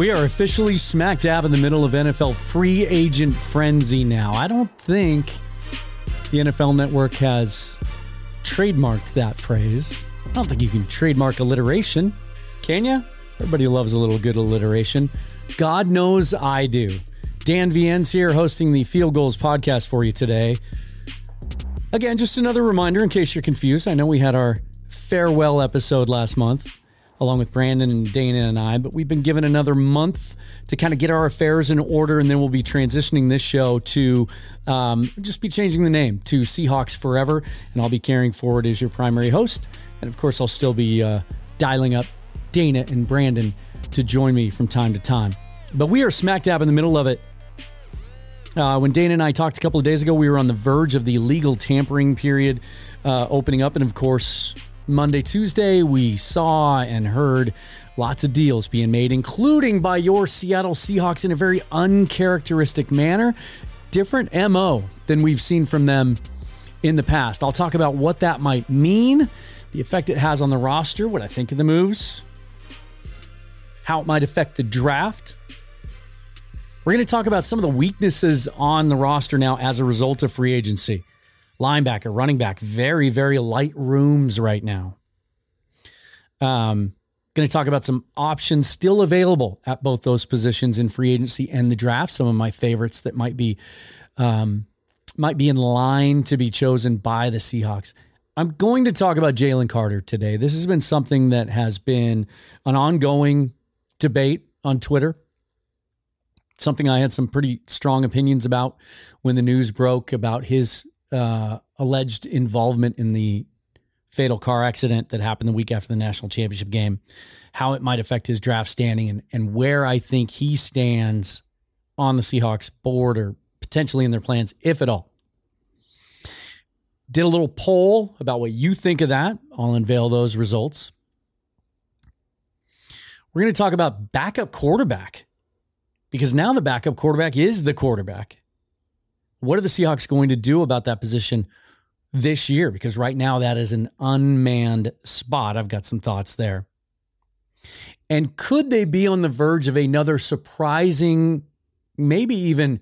We are officially smack dab in the middle of NFL free agent frenzy now. I don't think the NFL network has trademarked that phrase. I don't think you can trademark alliteration, can you? Everybody loves a little good alliteration. God knows I do. Dan Viens here hosting the Field Gulls podcast for you today. Again, just another reminder in case you're confused. I know we had our farewell episode last month along with Brandon and Dana and I. But we've been given another month to kind of get our affairs in order, and then we'll be transitioning this show to um, just be changing the name to Seahawks Forever, and I'll be carrying forward as your primary host. And of course, I'll still be uh, dialing up Dana and Brandon to join me from time to time. But we are smack dab in the middle of it. Uh, when Dana and I talked a couple of days ago, we were on the verge of the legal tampering period uh, opening up. And of course, Monday, Tuesday, we saw and heard lots of deals being made, including by your Seattle Seahawks in a very uncharacteristic manner. Different MO than we've seen from them in the past. I'll talk about what that might mean, the effect it has on the roster, what I think of the moves, how it might affect the draft. We're going to talk about some of the weaknesses on the roster now as a result of free agency linebacker, running back, very, very light rooms right now. Um, going to talk about some options still available at both those positions in free agency and the draft. Some of my favorites that might be um, might be in line to be chosen by the Seahawks. I'm going to talk about Jalen Carter today. This has been something that has been an ongoing debate on Twitter. Something I had some pretty strong opinions about when the news broke about his uh, alleged involvement in the fatal car accident that happened the week after the national championship game, how it might affect his draft standing, and, and where I think he stands on the Seahawks board or potentially in their plans, if at all. Did a little poll about what you think of that. I'll unveil those results. We're going to talk about backup quarterback because now the backup quarterback is the quarterback. What are the Seahawks going to do about that position this year? Because right now that is an unmanned spot. I've got some thoughts there. And could they be on the verge of another surprising, maybe even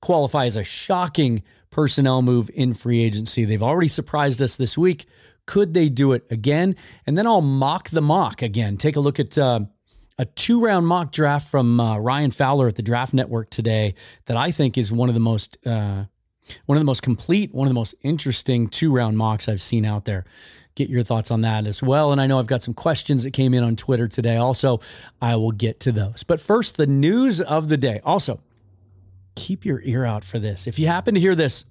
qualify as a shocking personnel move in free agency? They've already surprised us this week. Could they do it again? And then I'll mock the mock again. Take a look at uh, a two round mock draft from uh, Ryan Fowler at the Draft Network today that I think is one of the most uh, one of the most complete, one of the most interesting two round mocks I've seen out there. Get your thoughts on that as well. And I know I've got some questions that came in on Twitter today. Also, I will get to those. But first, the news of the day. Also, keep your ear out for this. If you happen to hear this,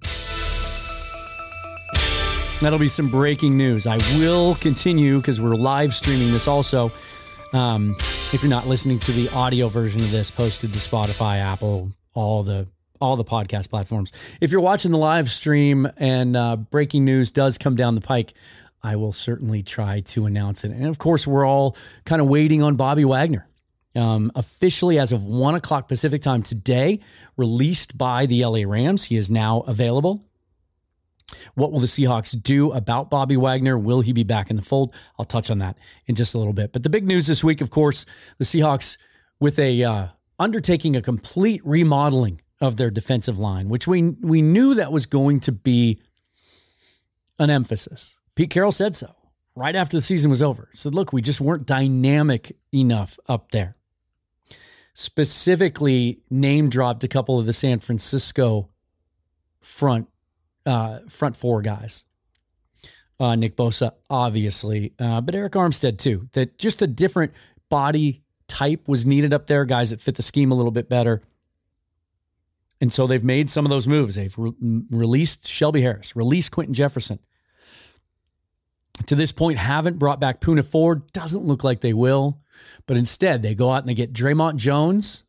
that'll be some breaking news. I will continue because we're live streaming this also um, if you're not listening to the audio version of this, posted to Spotify, Apple, all the all the podcast platforms. If you're watching the live stream and uh, breaking news does come down the pike, I will certainly try to announce it. And of course, we're all kind of waiting on Bobby Wagner. Um, officially, as of one o'clock Pacific time today, released by the LA Rams, he is now available. What will the Seahawks do about Bobby Wagner? Will he be back in the fold? I'll touch on that in just a little bit. But the big news this week, of course, the Seahawks with a uh, undertaking a complete remodeling of their defensive line, which we we knew that was going to be an emphasis. Pete Carroll said so right after the season was over. He said, "Look, we just weren't dynamic enough up there." Specifically, name dropped a couple of the San Francisco front uh, front four guys. Uh, Nick Bosa, obviously, uh, but Arik Armstead too. That just a different body type was needed up there, guys that fit the scheme a little bit better. And so they've made some of those moves. They've re- released Shelby Harris, released Quinton Jefferson. To this point, haven't brought back Poona Ford. Doesn't look like they will. But instead, they go out and they get Dre'Mont Jones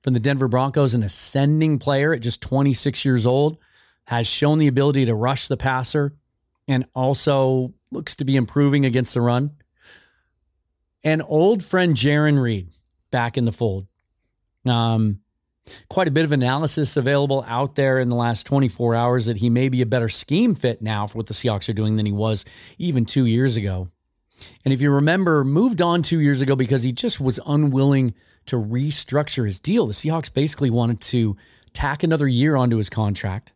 from the Denver Broncos, an ascending player at just 26 years old has shown the ability to rush the passer and also looks to be improving against the run. And old friend Jarran Reed back in the fold. Um, quite a bit of analysis available out there in the last 24 hours that he may be a better scheme fit now for what the Seahawks are doing than he was even two years ago. And if you remember, moved on two years ago because he just was unwilling to restructure his deal. The Seahawks basically wanted to tack another year onto his contract.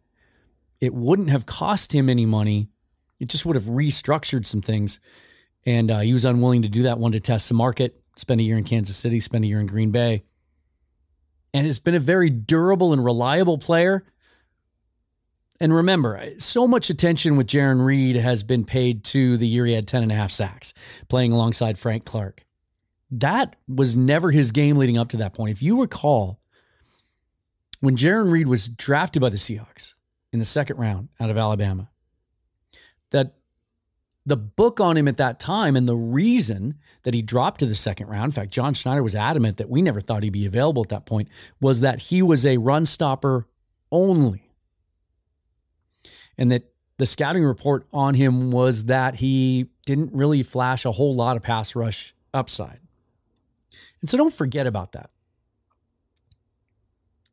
It wouldn't have cost him any money. It just would have restructured some things. And uh, he was unwilling to do that, wanted to test the market, spend a year in Kansas City, spend a year in Green Bay. And has been a very durable and reliable player. And remember, so much attention with Jarran Reed has been paid to the year he had 10 and a half sacks, playing alongside Frank Clark. That was never his game leading up to that point. If you recall, when Jarran Reed was drafted by the Seahawks in the second round out of Alabama, that the book on him at that time and the reason that he dropped to the second round, in fact, John Schneider was adamant that we never thought he'd be available at that point, was that he was a run stopper only. And that the scouting report on him was that he didn't really flash a whole lot of pass rush upside. And so don't forget about that.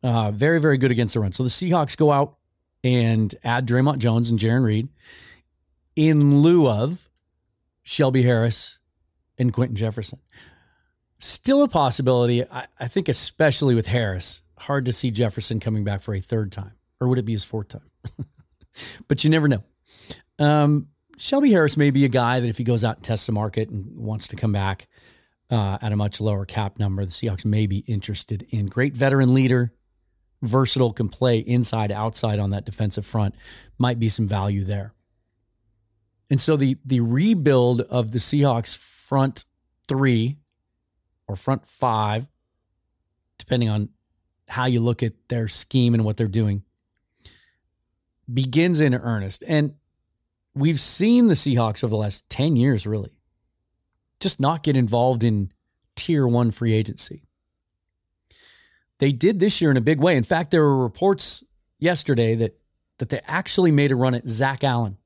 Uh, very, very good against the run. So the Seahawks go out and add Dre'Mont Jones and Jarran Reed in lieu of Shelby Harris and Quinton Jefferson. Still a possibility, I, I think, especially with Harris. Hard to see Jefferson coming back for a third time. Or would it be his fourth time? but you never know. Um, Shelby Harris may be a guy that if he goes out and tests the market and wants to come back uh, at a much lower cap number, the Seahawks may be interested in. Great veteran leader, versatile, can play inside, outside on that defensive front. Might be some value there. And so the the rebuild of the Seahawks front three or front five, depending on how you look at their scheme and what they're doing, begins in earnest. And we've seen the Seahawks over the last 10 years really just not get involved in tier one free agency. They did this year in a big way. In fact, there were reports yesterday that that they actually made a run at Zach Allen,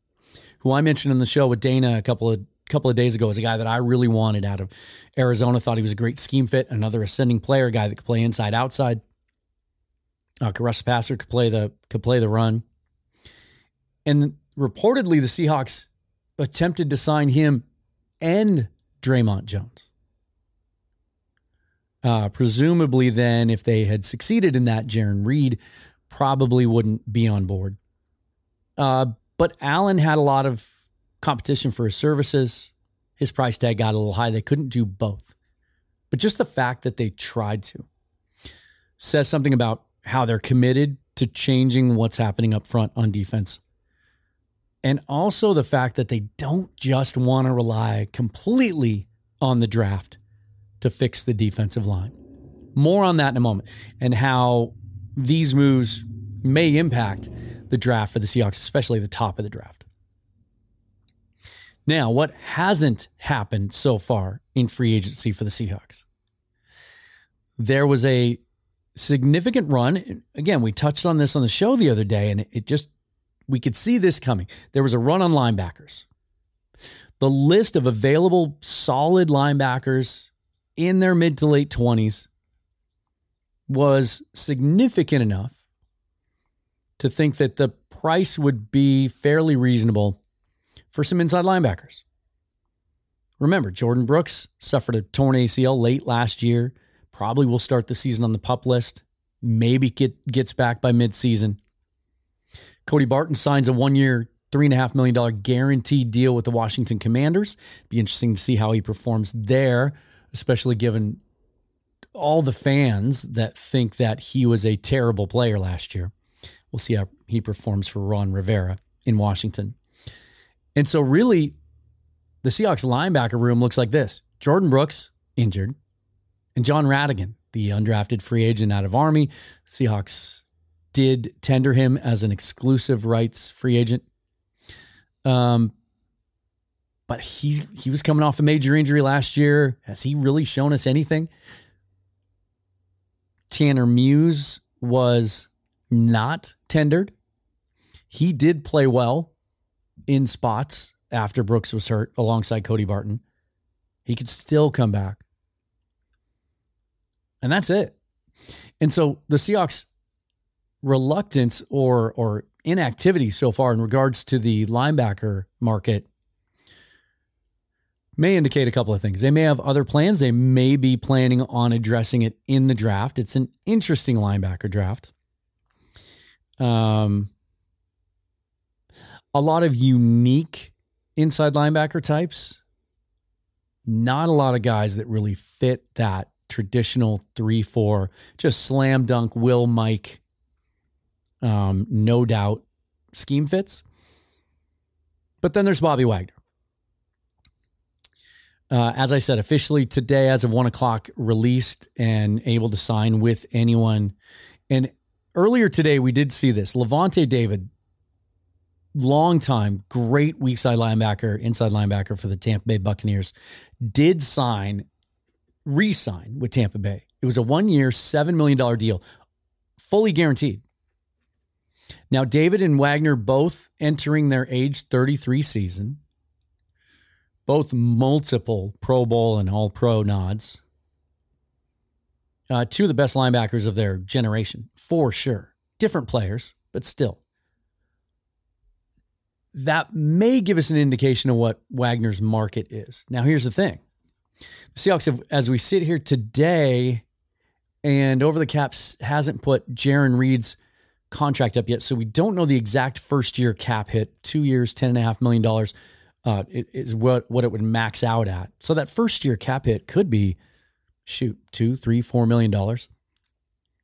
who I mentioned in the show with Dana a couple of couple of days ago as a guy that I really wanted out of Arizona. Thought he was a great scheme fit, another ascending player, guy that could play inside, outside. Uh, could rush passer, could play the could play the run. And reportedly, the Seahawks attempted to sign him and Dre'Mont Jones. Uh, presumably, then, if they had succeeded in that, Jarran Reed probably wouldn't be on board. Uh, but Allen had a lot of competition for his services. His price tag got a little high. They couldn't do both. But just the fact that they tried to says something about how they're committed to changing what's happening up front on defense and also the fact that they don't just want to rely completely on the draft to fix the defensive line. More on that in a moment, and how these moves may impact the draft for the Seahawks, especially the top of the draft. Now, what hasn't happened so far in free agency for the Seahawks? There was a significant run. Again, we touched on this on the show the other day, and it just we could see this coming. There was a run on linebackers. The list of available solid linebackers in their mid to late 20s was significant enough to think that the price would be fairly reasonable for some inside linebackers. Remember, Jordyn Brooks suffered a torn ACL late last year. Probably will start the season on the pup list. Maybe get, gets back by midseason. Cody Barton signs a one year, $3.5 million guaranteed deal with the Washington Commanders. Be interesting to see how he performs there, especially given all the fans that think that he was a terrible player last year. We'll see how he performs for Ron Rivera in Washington. And so, really, the Seahawks linebacker room looks like this Jordyn Brooks, injured, and Jon Rhattigan, the undrafted free agent out of Army. Seahawks did tender him as an exclusive rights free agent. Um, but he he was coming off a major injury last year. Has he really shown us anything? Tanner Muse was not tendered. He did play well in spots after Brooks was hurt alongside Cody Barton. He could still come back. And that's it. And so the Seahawks reluctance or or inactivity so far in regards to the linebacker market may indicate a couple of things. They may have other plans. They may be planning on addressing it in the draft. It's an interesting linebacker draft. Um, a lot of unique inside linebacker types. Not a lot of guys that really fit that traditional 3 4, just slam dunk, will Mike, um, no doubt scheme fits. But then there's Bobby Wagner. Uh, as I said, officially today, as of one o'clock, released and able to sign with anyone. And earlier today, we did see this. Lavonte David, long time, great weak side linebacker, inside linebacker for the Tampa Bay Buccaneers, did sign, re sign with Tampa Bay. It was a one year, $7 million deal, fully guaranteed. Now, David and Wagner both entering their age 33 season both multiple Pro Bowl and All Pro nods. Uh, two of the best linebackers of their generation, for sure. Different players, but still. That may give us an indication of what Wagner's market is. Now, here's the thing the Seahawks, have, as we sit here today, and over the caps hasn't put Jarran Reed's contract up yet. So we don't know the exact first year cap hit, two years, $10.5 million uh, is what what it would max out at. So that first year cap hit could be, shoot, two, three, four million dollars.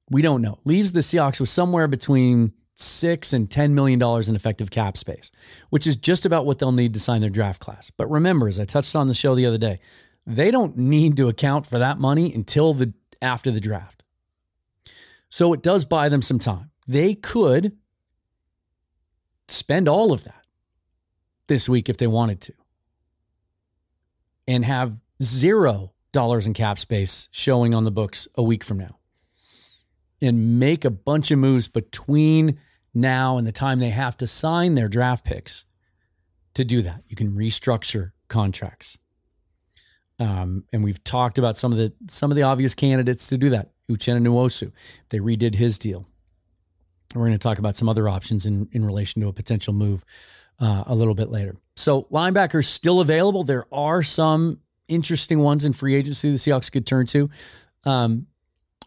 We don't know. Leaves the Seahawks with somewhere between six and ten million dollars in effective cap space, which is just about what they'll need to sign their draft class. But remember, as I touched on the show the other day, they don't need to account for that money until the after the draft. So it does buy them some time. They could spend all of that this week if they wanted to and have zero dollars in cap space showing on the books a week from now and make a bunch of moves between now and the time they have to sign their draft picks to do that. You can restructure contracts. Um, and we've talked about some of the some of the obvious candidates to do that. Uchenna Nwosu, they redid his deal. We're going to talk about some other options in, in relation to a potential move uh, a little bit later. So linebackers still available. There are some interesting ones in free agency the Seahawks could turn to. Um,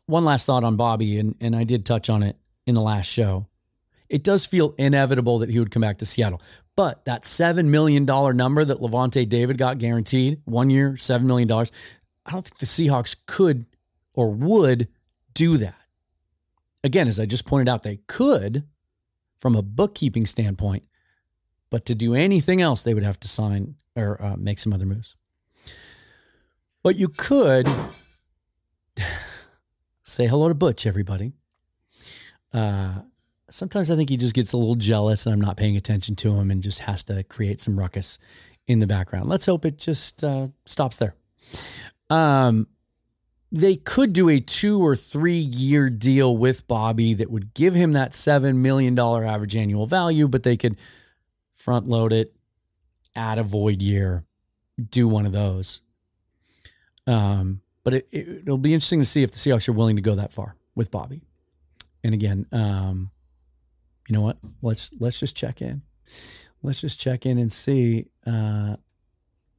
one last thought on Bobby, and, and I did touch on it in the last show. It does feel inevitable that he would come back to Seattle. But that $7 million number that Lavonte David got guaranteed, one year, $7 million, I don't think the Seahawks could or would do that. Again, as I just pointed out, they could from a bookkeeping standpoint, but to do anything else, they would have to sign or uh, make some other moves. But you could say hello to Butch, everybody. Uh, sometimes I think he just gets a little jealous and I'm not paying attention to him and just has to create some ruckus in the background. Let's hope it just uh, stops there. Um, they could do a two or three year deal with Bobby that would give him that $7 million average annual value, but they could front load it, add a void year, do one of those. Um, but it, it, will be interesting to see if the Seahawks are willing to go that far with Bobby. And again, um, you know what? Let's let's just check in. Let's just check in and see uh,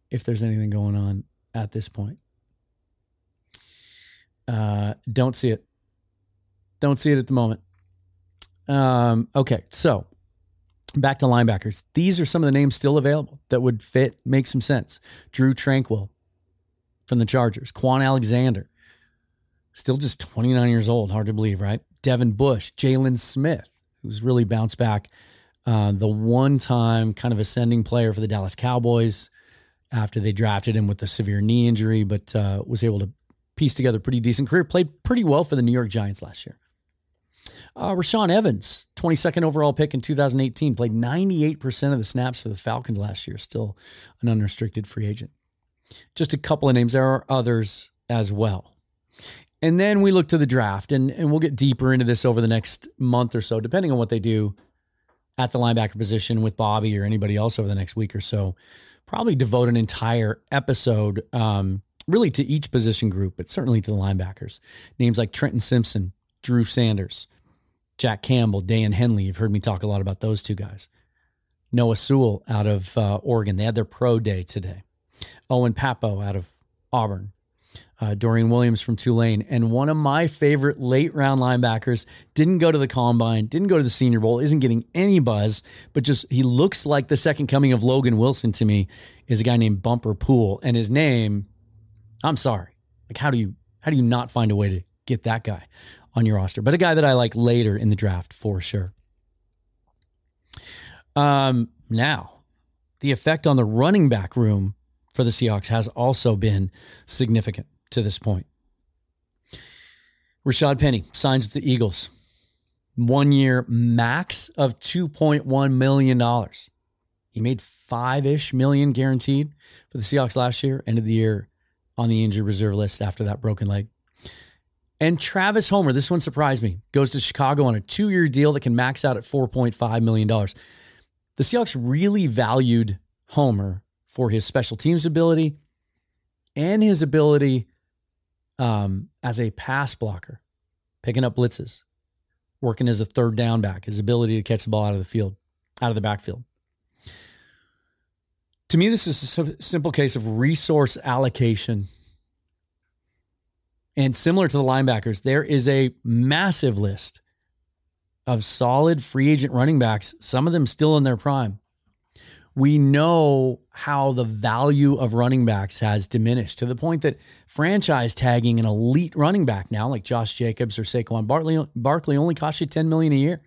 if there's anything going on at this point. Uh, don't see it. Don't see it at the moment. Um, okay, so Back to linebackers. These are some of the names still available that would fit, make some sense. Drue Tranquill from the Chargers, Kwon Alexander, still just 29 years old. Hard to believe, right? Devin Bush, Jaylon Smith, who's really bounced back. Uh, the one time kind of ascending player for the Dallas Cowboys after they drafted him with a severe knee injury, but uh, was able to piece together a pretty decent career. Played pretty well for the New York Giants last year. Uh, Rashaan Evans, 22nd overall pick in 2018, played 98% of the snaps for the Falcons last year, still an unrestricted free agent. Just a couple of names. There are others as well. And then we look to the draft, and, and we'll get deeper into this over the next month or so, depending on what they do at the linebacker position with Bobby or anybody else over the next week or so. Probably devote an entire episode um, really to each position group, but certainly to the linebackers. Names like Trenton Simpson, Drew Sanders, Jack Campbell, Daiyan Henley. You've heard me talk a lot about those two guys. Noah Sewell out of uh, Oregon. They had their pro day today. Owen Pappoe out of Auburn, uh, Dorian Williams from Tulane, and one of my favorite late round linebackers didn't go to the combine, didn't go to the Senior Bowl, isn't getting any buzz, but just he looks like the second coming of Logan Wilson to me. Is a guy named Bumper Pool, and his name, I'm sorry, like how do you how do you not find a way to get that guy on your roster? But a guy that I like later in the draft for sure. Um, now, the effect on the running back room for the Seahawks has also been significant to this point. Rashaad Penny signs with the Eagles. One year max of $2.1 million. He made five ish million guaranteed for the Seahawks last year, end of the year on the injured reserve list after that broken leg. And Travis Homer, this one surprised me, goes to Chicago on a two year deal that can max out at $4.5 million. The Seahawks really valued Homer for his special teams ability and his ability um, as a pass blocker, picking up blitzes, working as a third down back, his ability to catch the ball out of the field, out of the backfield. To me, this is a simple case of resource allocation. And similar to the linebackers, there is a massive list of solid free agent running backs, some of them still in their prime. We know how the value of running backs has diminished to the point that franchise tagging an elite running back now, like Josh Jacobs or Saquon Barkley, Barkley only costs you 10 million a year.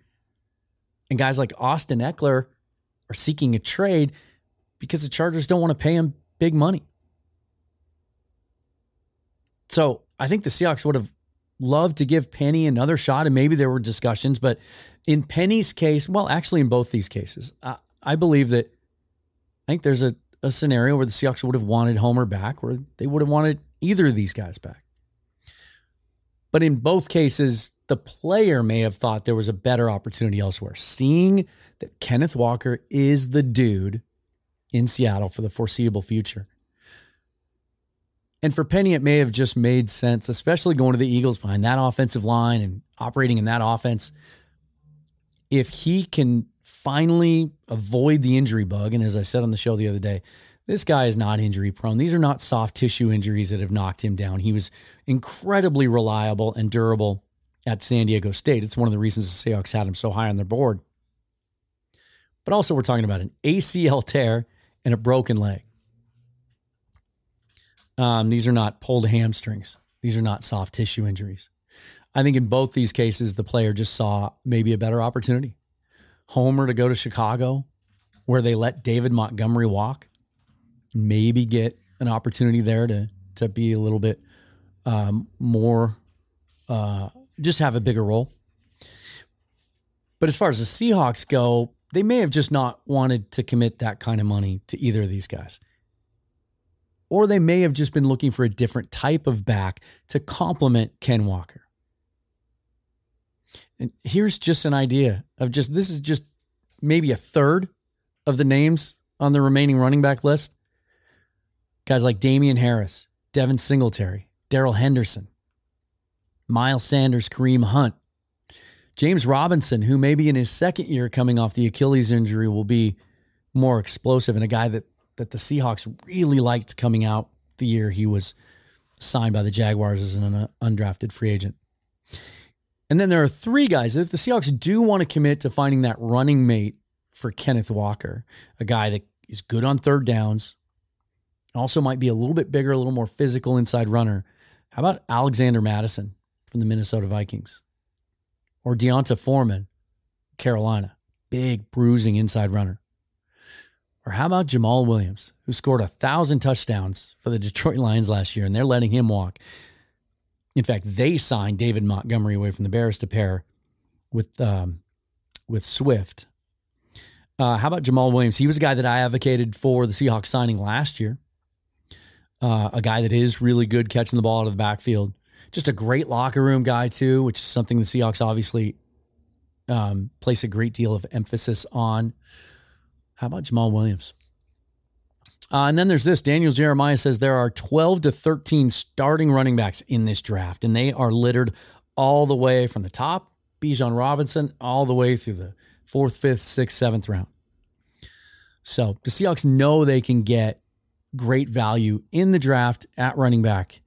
And guys like Austin Ekeler are seeking a trade because the Chargers don't want to pay him big money. So I think the Seahawks would have loved to give Penny another shot, and maybe there were discussions, but in Penny's case, well, actually, in both these cases, I, I believe that I think there's a, a scenario where the Seahawks would have wanted Homer back, or they would have wanted either of these guys back. But in both cases, the player may have thought there was a better opportunity elsewhere. Seeing that Kenneth Walker is the dude in Seattle for the foreseeable future. And for Penny, it may have just made sense, especially going to the Eagles behind that offensive line and operating in that offense. If he can finally avoid the injury bug, and as I said on the show the other day, this guy is not injury prone. These are not soft tissue injuries that have knocked him down. He was incredibly reliable and durable at San Diego State. It's one of the reasons the Seahawks had him so high on their board. But also, we're talking about an ACL tear and a broken leg. Um, these are not pulled hamstrings. These are not soft tissue injuries. I think in both these cases, the player just saw maybe a better opportunity. Homer to go to Chicago, where they let David Montgomery walk, maybe get an opportunity there to to be a little bit um, more, uh, just have a bigger role. But as far as the Seahawks go, they may have just not wanted to commit that kind of money to either of these guys. Or they may have just been looking for a different type of back to complement Ken Walker. And here's just an idea of just this is just maybe a third of the names on the remaining running back list. Guys like Damien Harris, Devin Singletary, Darrell Henderson, Miles Sanders, Kareem Hunt, James Robinson, who maybe in his second year coming off the Achilles injury will be more explosive and a guy that that the Seahawks really liked coming out the year he was signed by the Jaguars as an undrafted free agent. And then there are three guys. If the Seahawks do want to commit to finding that running mate for Kenneth Walker, a guy that is good on third downs, also might be a little bit bigger, a little more physical inside runner. How about Alexander Mattison from the Minnesota Vikings? Or D'Onta Foreman, Carolina, big bruising inside runner. Or how about Jamaal Williams, who scored a thousand touchdowns for the Detroit Lions last year, and they're letting him walk. In fact, they signed David Montgomery away from the Bears to pair with um, with Swift. Uh, how about Jamaal Williams? He was a guy that I advocated for the Seahawks signing last year. Uh, a guy that is really good catching the ball out of the backfield. Just a great locker room guy too, which is something the Seahawks obviously um, place a great deal of emphasis on. How about Jamaal Williams? Uh, and then there's this Daniel Jeremiah says there are 12 to 13 starting running backs in this draft, and they are littered all the way from the top, Bijan Robinson, all the way through the fourth, fifth, sixth, seventh round. So the Seahawks know they can get great value in the draft at running back.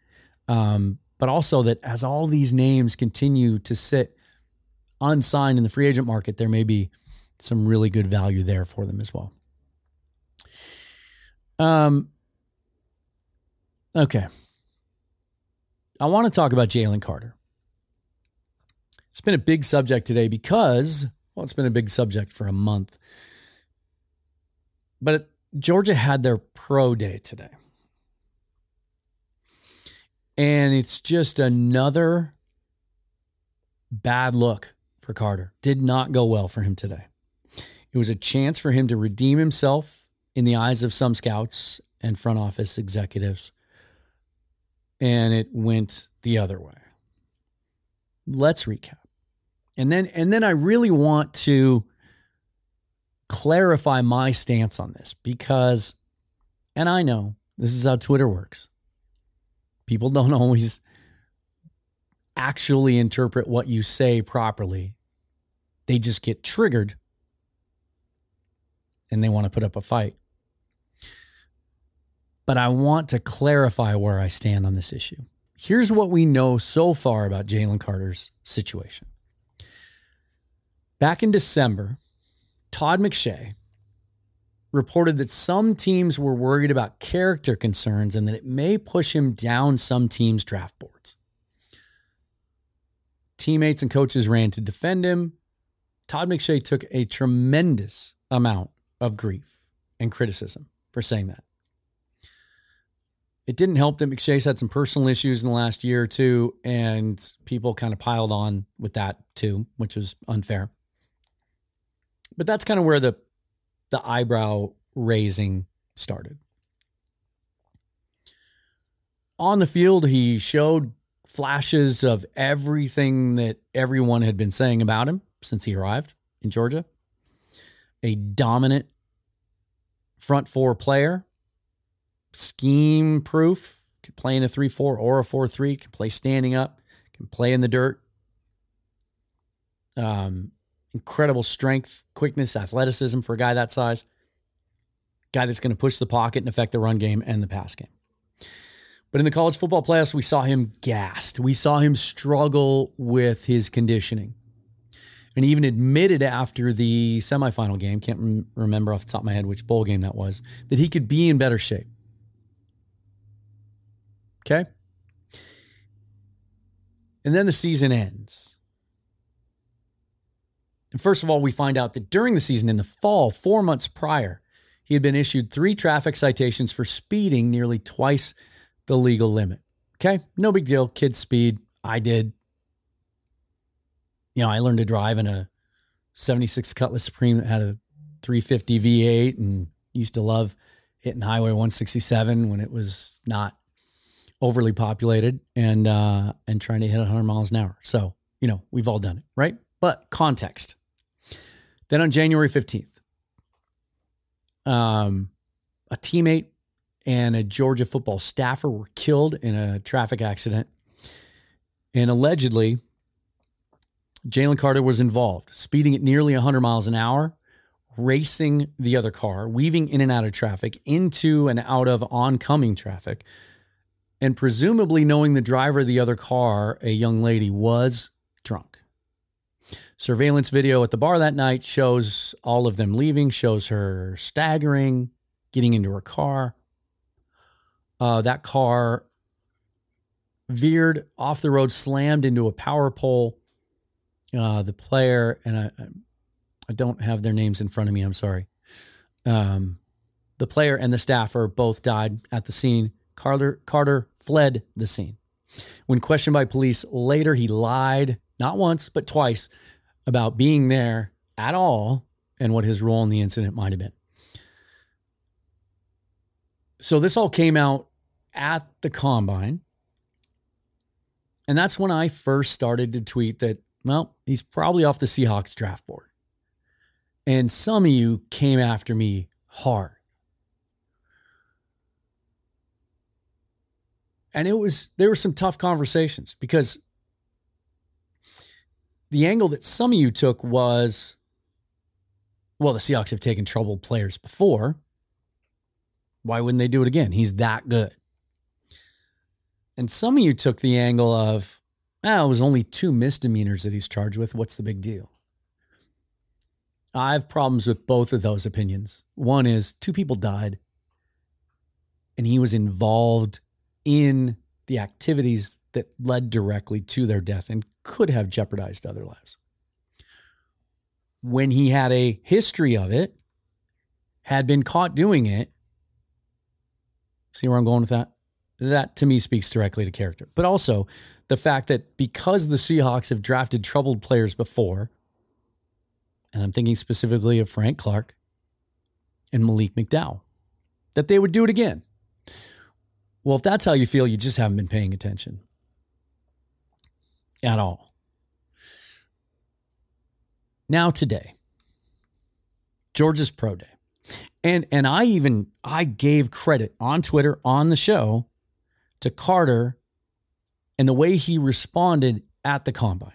Um, but also that as all these names continue to sit unsigned in the free agent market, there may be some really good value there for them as well. Um, okay. I want to talk about Jalen Carter. It's been a big subject today because, well, it's been a big subject for a month. But Georgia had their pro day today. And it's just another bad look for Carter. Did not go well for him today. It was a chance for him to redeem himself in the eyes of some scouts and front office executives. And it went the other way. Let's recap. And then and then I really want to clarify my stance on this because and I know this is how Twitter works. People don't always actually interpret what you say properly. They just get triggered and they want to put up a fight. But I want to clarify where I stand on this issue. Here's what we know so far about Jalen Carter's situation. Back in December, Todd McShay reported that some teams were worried about character concerns and that it may push him down some teams' draft boards. Teammates and coaches ran to defend him. Todd McShay took a tremendous amount of grief and criticism for saying that. It didn't help that McShay's had some personal issues in the last year or two, and people kind of piled on with that too, which was unfair. But that's kind of where the the eyebrow raising started. On the field, he showed flashes of everything that everyone had been saying about him since he arrived in Georgia. A dominant front four player, scheme proof, can play in a 3 4 or a 4 3, can play standing up, can play in the dirt. Um, incredible strength, quickness, athleticism for a guy that size. Guy that's going to push the pocket and affect the run game and the pass game. But in the college football playoffs, we saw him gassed. We saw him struggle with his conditioning. And he even admitted after the semifinal game, can't rem- remember off the top of my head which bowl game that was, that he could be in better shape. Okay? And then the season ends. And first of all, we find out that during the season in the fall, four months prior, he had been issued three traffic citations for speeding nearly twice the legal limit. Okay, no big deal. Kids speed. I did. You know, I learned to drive in a 76 Cutlass Supreme that had a 350 V8 and used to love hitting Highway 167 when it was not overly populated and uh, and trying to hit 100 miles an hour. So, you know, we've all done it, right? But context. Then on January 15th, um, a teammate and a Georgia football staffer were killed in a traffic accident. And allegedly, Jalen Carter was involved, speeding at nearly 100 miles an hour, racing the other car, weaving in and out of traffic, into and out of oncoming traffic, and presumably knowing the driver of the other car, a young lady, was drunk. Surveillance video at the bar that night shows all of them leaving, shows her staggering, getting into her car. Uh, that car veered off the road, slammed into a power pole. Uh, the player, and I, I don't have their names in front of me, I'm sorry. Um, the player and the staffer both died at the scene. Carter, Carter fled the scene. When questioned by police later, he lied, not once, but twice, about being there at all and what his role in the incident might have been. So this all came out at the combine. And that's when I first started to tweet that, well, he's probably off the Seahawks draft board. And some of you came after me hard. And it was, there were some tough conversations because the angle that some of you took was well, the Seahawks have taken troubled players before. Why wouldn't they do it again? He's that good. And some of you took the angle of, oh, it was only two misdemeanors that he's charged with. What's the big deal? I have problems with both of those opinions. One is two people died, and he was involved in the activities that led directly to their death and could have jeopardized other lives. When he had a history of it, had been caught doing it, see where I'm going with that? That to me speaks directly to character. But also the fact that because the Seahawks have drafted troubled players before, and I'm thinking specifically of Frank Clark and Malik McDowell, that they would do it again. Well, if that's how you feel, you just haven't been paying attention at all. Now, today, Georgia's Pro Day. And and I even I gave credit on Twitter on the show to Carter and the way he responded at the combine.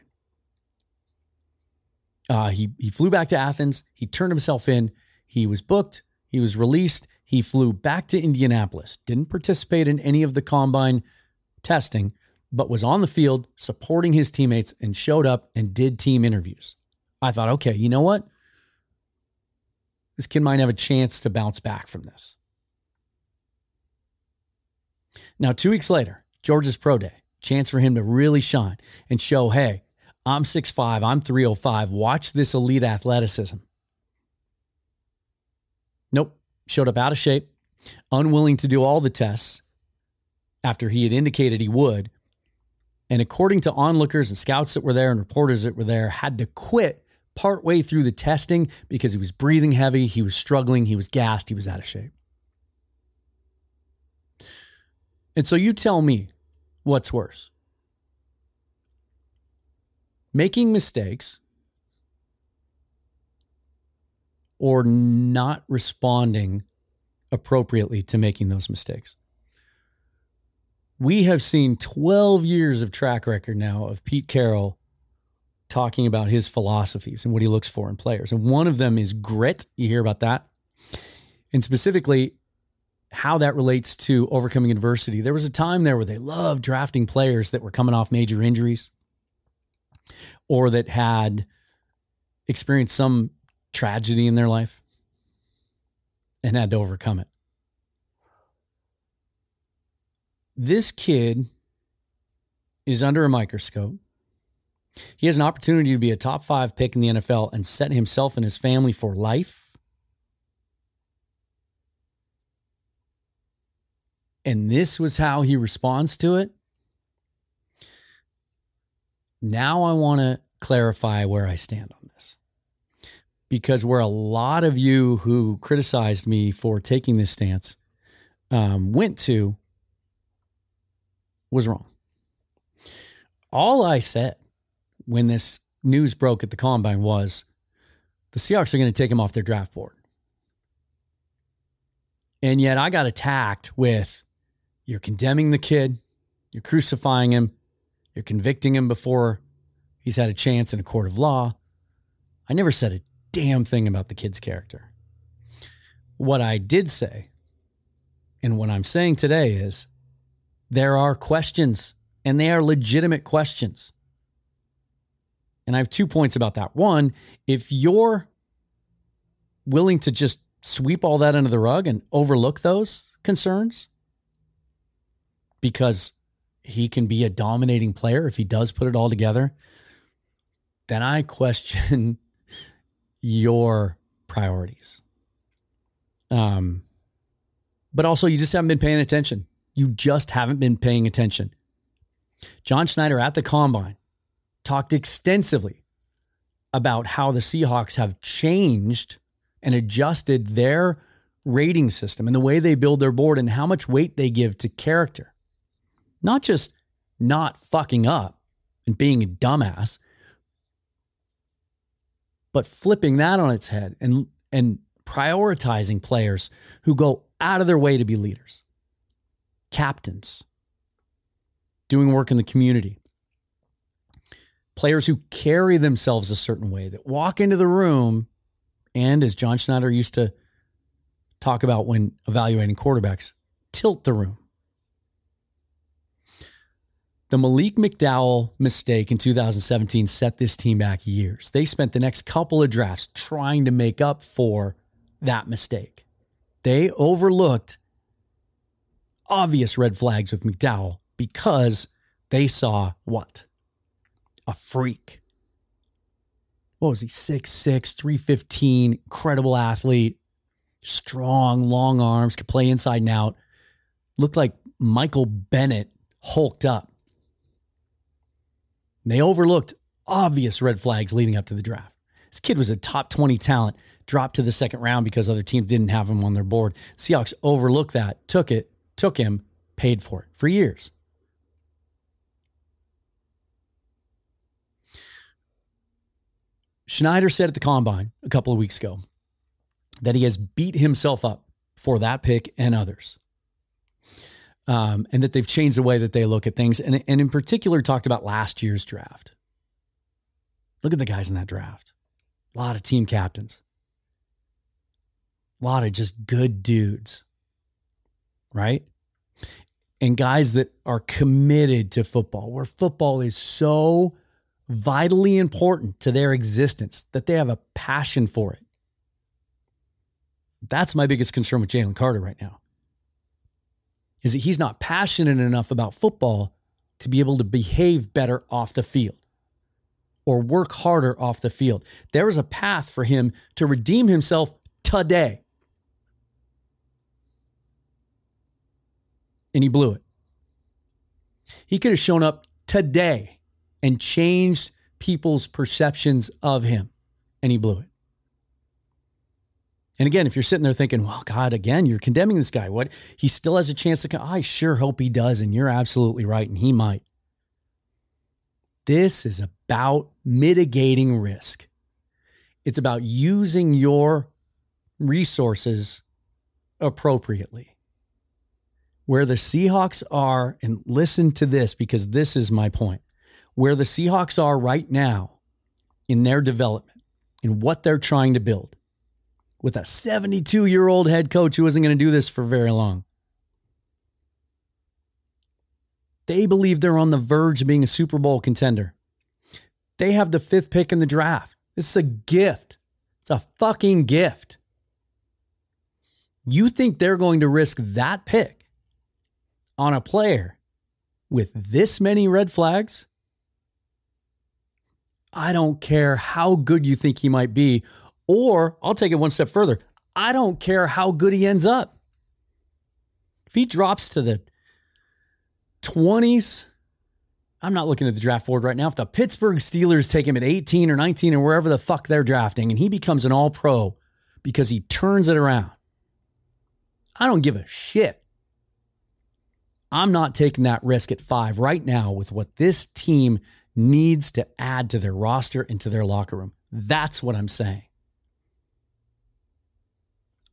Uh, he he flew back to Athens. He turned himself in. He was booked. He was released. He flew back to Indianapolis. Didn't participate in any of the combine testing, but was on the field supporting his teammates and showed up and did team interviews. I thought, okay, you know what? This kid might have a chance to bounce back from this. Now, two weeks later, Georgia's Pro Day, chance for him to really shine and show, hey, I'm 6'5, I'm 305. Watch this elite athleticism. Nope. Showed up out of shape, unwilling to do all the tests after he had indicated he would. And according to onlookers and scouts that were there and reporters that were there, had to quit partway through the testing because he was breathing heavy, he was struggling, he was gassed, he was out of shape. And so you tell me what's worse making mistakes or not responding appropriately to making those mistakes. We have seen 12 years of track record now of Pete Carroll talking about his philosophies and what he looks for in players. And one of them is grit. You hear about that. And specifically, how that relates to overcoming adversity. There was a time there where they loved drafting players that were coming off major injuries or that had experienced some tragedy in their life and had to overcome it. This kid is under a microscope. He has an opportunity to be a top five pick in the NFL and set himself and his family for life. And this was how he responds to it. Now I want to clarify where I stand on this. Because where a lot of you who criticized me for taking this stance um, went to was wrong. All I said when this news broke at the combine was the Seahawks are going to take him off their draft board. And yet I got attacked with you're condemning the kid, you're crucifying him, you're convicting him before he's had a chance in a court of law. I never said a damn thing about the kid's character. What I did say, and what I'm saying today is there are questions, and they are legitimate questions. And I have two points about that. One, if you're willing to just sweep all that under the rug and overlook those concerns because he can be a dominating player if he does put it all together, then I question your priorities. Um, but also, you just haven't been paying attention. You just haven't been paying attention. John Schneider at the combine talked extensively about how the Seahawks have changed and adjusted their rating system and the way they build their board and how much weight they give to character. Not just not fucking up and being a dumbass, but flipping that on its head and and prioritizing players who go out of their way to be leaders, captains, doing work in the community, players who carry themselves a certain way that walk into the room and as John Schneider used to talk about when evaluating quarterbacks. Tilt the room. The Malik McDowell mistake in 2017 set this team back years. They spent the next couple of drafts trying to make up for that mistake. They overlooked obvious red flags with McDowell because they saw what? A freak. What was he? 6'6, 315, incredible athlete, strong, long arms, could play inside and out. Looked like Michael Bennett hulked up. And they overlooked obvious red flags leading up to the draft. This kid was a top 20 talent, dropped to the second round because other teams didn't have him on their board. Seahawks overlooked that, took it, took him, paid for it for years. Schneider said at the combine a couple of weeks ago that he has beat himself up for that pick and others um, and that they've changed the way that they look at things. And, and in particular, talked about last year's draft. Look at the guys in that draft. A lot of team captains, a lot of just good dudes, right? And guys that are committed to football, where football is so vitally important to their existence that they have a passion for it. That's my biggest concern with Jalen Carter right now is that he's not passionate enough about football to be able to behave better off the field or work harder off the field. There is a path for him to redeem himself today. And he blew it. He could have shown up today and changed people's perceptions of him, and he blew it. And again, if you're sitting there thinking, well, God, again, you're condemning this guy. What? He still has a chance to come. I sure hope he does. And you're absolutely right. And he might. This is about mitigating risk. It's about using your resources appropriately. Where the Seahawks are, and listen to this because this is my point. Where the Seahawks are right now in their development, in what they're trying to build, with a 72 year old head coach who isn't going to do this for very long. They believe they're on the verge of being a Super Bowl contender. They have the fifth pick in the draft. This is a gift. It's a fucking gift. You think they're going to risk that pick on a player with this many red flags? I don't care how good you think he might be or I'll take it one step further. I don't care how good he ends up. If he drops to the 20s, I'm not looking at the draft board right now. If the Pittsburgh Steelers take him at 18 or 19 or wherever the fuck they're drafting and he becomes an all pro because he turns it around, I don't give a shit. I'm not taking that risk at five right now with what this team needs to add to their roster and to their locker room. That's what I'm saying.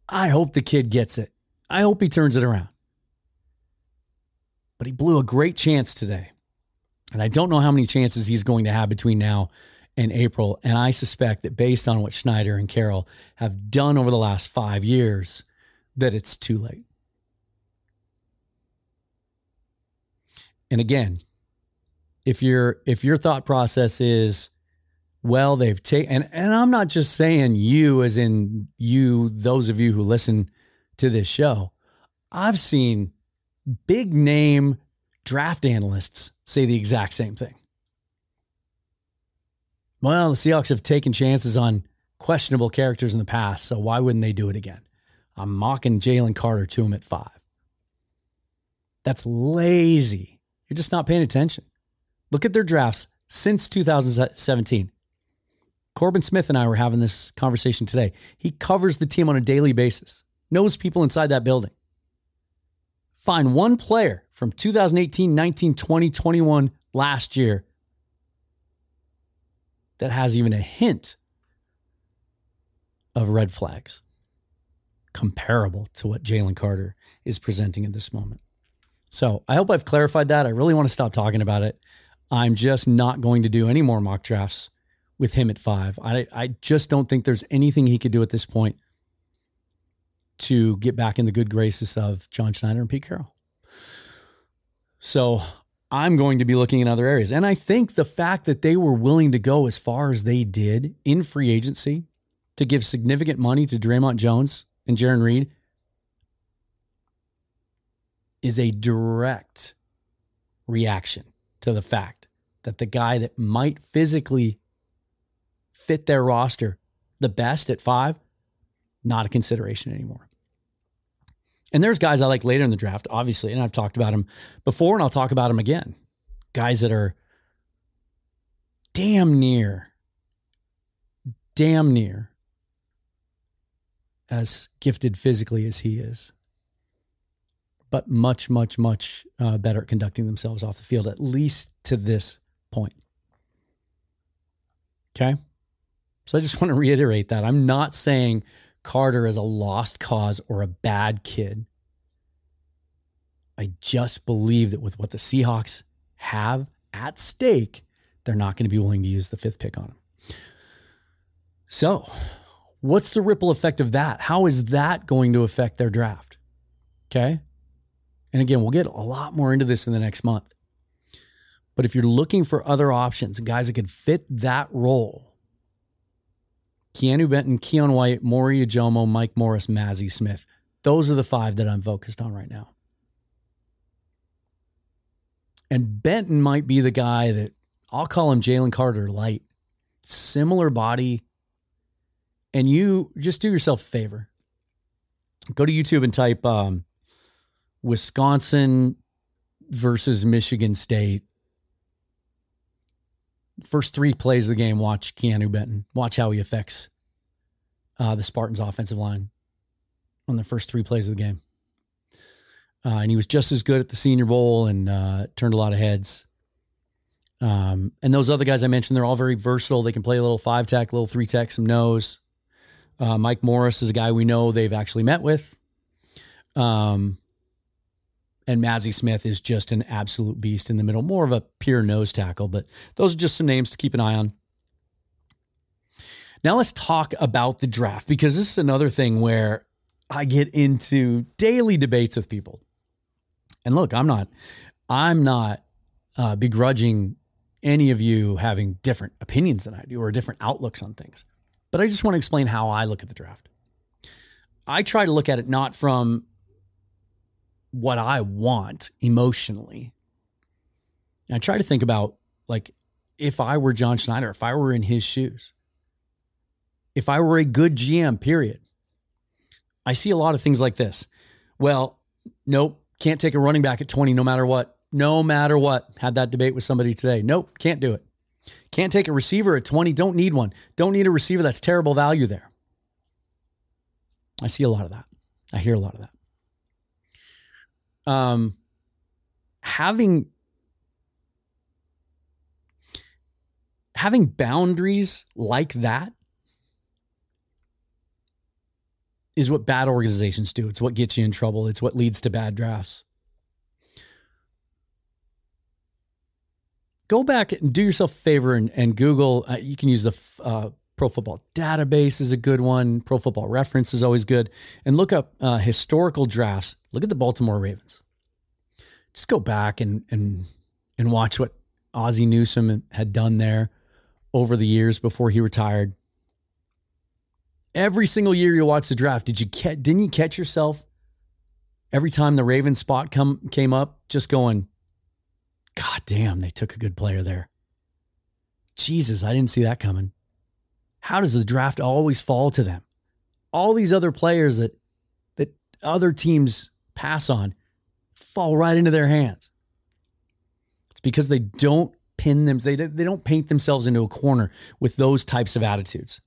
I hope the kid gets it. I hope he turns it around. But he blew a great chance today. And I don't know how many chances he's going to have between now and April. And I suspect that based on what Schneider and Carroll have done over the last five years, that it's too late. And again, if your if your thought process is well they've taken and, and i'm not just saying you as in you those of you who listen to this show. I've seen big name draft analysts say the exact same thing. Well the seahawks have taken chances on questionable characters in the past so why wouldn't they do it again? I'm mocking jalen carter to him at five. That's lazy. You're just not paying attention. Look at their drafts since 2017 Corbin Smith and I were having this conversation today. He covers the team on a daily basis, knows people inside that building. Find one player from 2018, 19, 20, 21 last year that has even a hint of red flags comparable to what Jalen Carter is presenting at this moment. So I hope I've clarified that. I really want to stop talking about it. I'm just not going to do any more mock drafts with him at five. I, I just don't think there's anything he could do at this point to get back in the good graces of John Schneider and Pete Carroll. So I'm going to be looking in other areas. And I think the fact that they were willing to go as far as they did in free agency to give significant money to Dre'Mont Jones and Jarran Reed is a direct reaction to the fact that the guy that might physically fit their roster the best at five, not a consideration anymore. And there's guys I like later in the draft, obviously, and I've talked about them before and I'll talk about them again. Guys that are damn near, damn near as gifted physically as he is, but much, much, much uh, better at conducting themselves off the field, at least to this point. Okay. So I just want to reiterate that. I'm not saying Carter is a lost cause or a bad kid. I just believe that with what the Seahawks have at stake, they're not going to be willing to use the fifth pick on him. So, what's the ripple effect of that? How is that going to affect their draft? Okay. And again, we'll get a lot more into this in the next month. But if you're looking for other options, guys that could fit that role, Keanu Benton, Keion White, Moro Ojomo, Mike Morris, Mazi Smith. Those are the five that I'm focused on right now. And Benton might be the guy that I'll call him Jalen Carter light. Similar body. And you just do yourself a favor. Go to YouTube and type um, Wisconsin versus Michigan State first three plays of the game, watch Keanu Benton. Watch how he affects uh, the Spartans' offensive line on the first three plays of the game. Uh, and he was just as good at the Senior Bowl and uh, turned a lot of heads. Um, and those other guys I mentioned, they're all very versatile. They can play a little five tech, a little three tech, some nose. Uh, Mike Morris is a guy we know they've actually met with. Um, and Mazi Smith is just an absolute beast in the middle, more of a pure nose tackle. But those are just some names to keep an eye on. Now let's talk about the draft because this is another thing where I get into daily debates with people. And look, I'm not, I'm not uh, begrudging any of you having different opinions than I do or different outlooks on things. But I just want to explain how I look at the draft. I try to look at it not from what I want emotionally. And I try to think about like if I were John Schneider, if I were in his shoes, if I were a good GM, period. I see a lot of things like this. Well, nope, can't take a running back at 20 no matter what. No matter what. Had that debate with somebody today. Nope, can't do it. Can't take a receiver at 20. Don't need one. Don't need a receiver. That's terrible value there. I see a lot of that. I hear a lot of that um, having having boundaries like that is what bad organizations do. It's what gets you in trouble. It's what leads to bad drafts. Go back and do yourself a favor and, and Google. Uh, you can use the uh, Pro Football Database is a good one. Pro Football Reference is always good. And look up uh, historical drafts. Look at the Baltimore Ravens. Just go back and and and watch what Ozzie Newsome had done there over the years before he retired. Every single year you watch the draft, did you catch, didn't you catch yourself every time the Ravens spot come came up, just going, God damn, they took a good player there. Jesus, I didn't see that coming. How does the draft always fall to them? All these other players that that other teams pass on fall right into their hands. It's because they don't pin them, they, they don't paint themselves into a corner with those types of attitudes.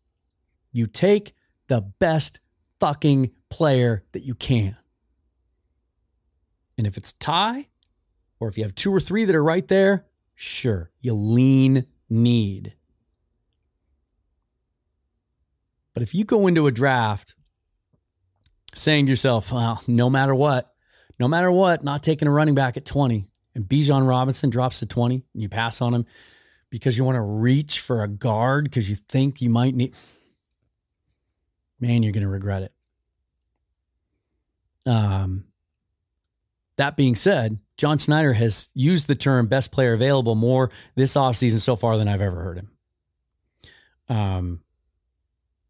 You take the best fucking player that you can. And if it's tie, or if you have two or three that are right there, sure, you lean need. But if you go into a draft saying to yourself, well, no matter what, no matter what, not taking a running back at 20, and Bijan Robinson drops to 20, and you pass on him because you want to reach for a guard because you think you might need, man, you're going to regret it. Um, that being said, John Schneider has used the term best player available more this offseason so far than I've ever heard him. Um,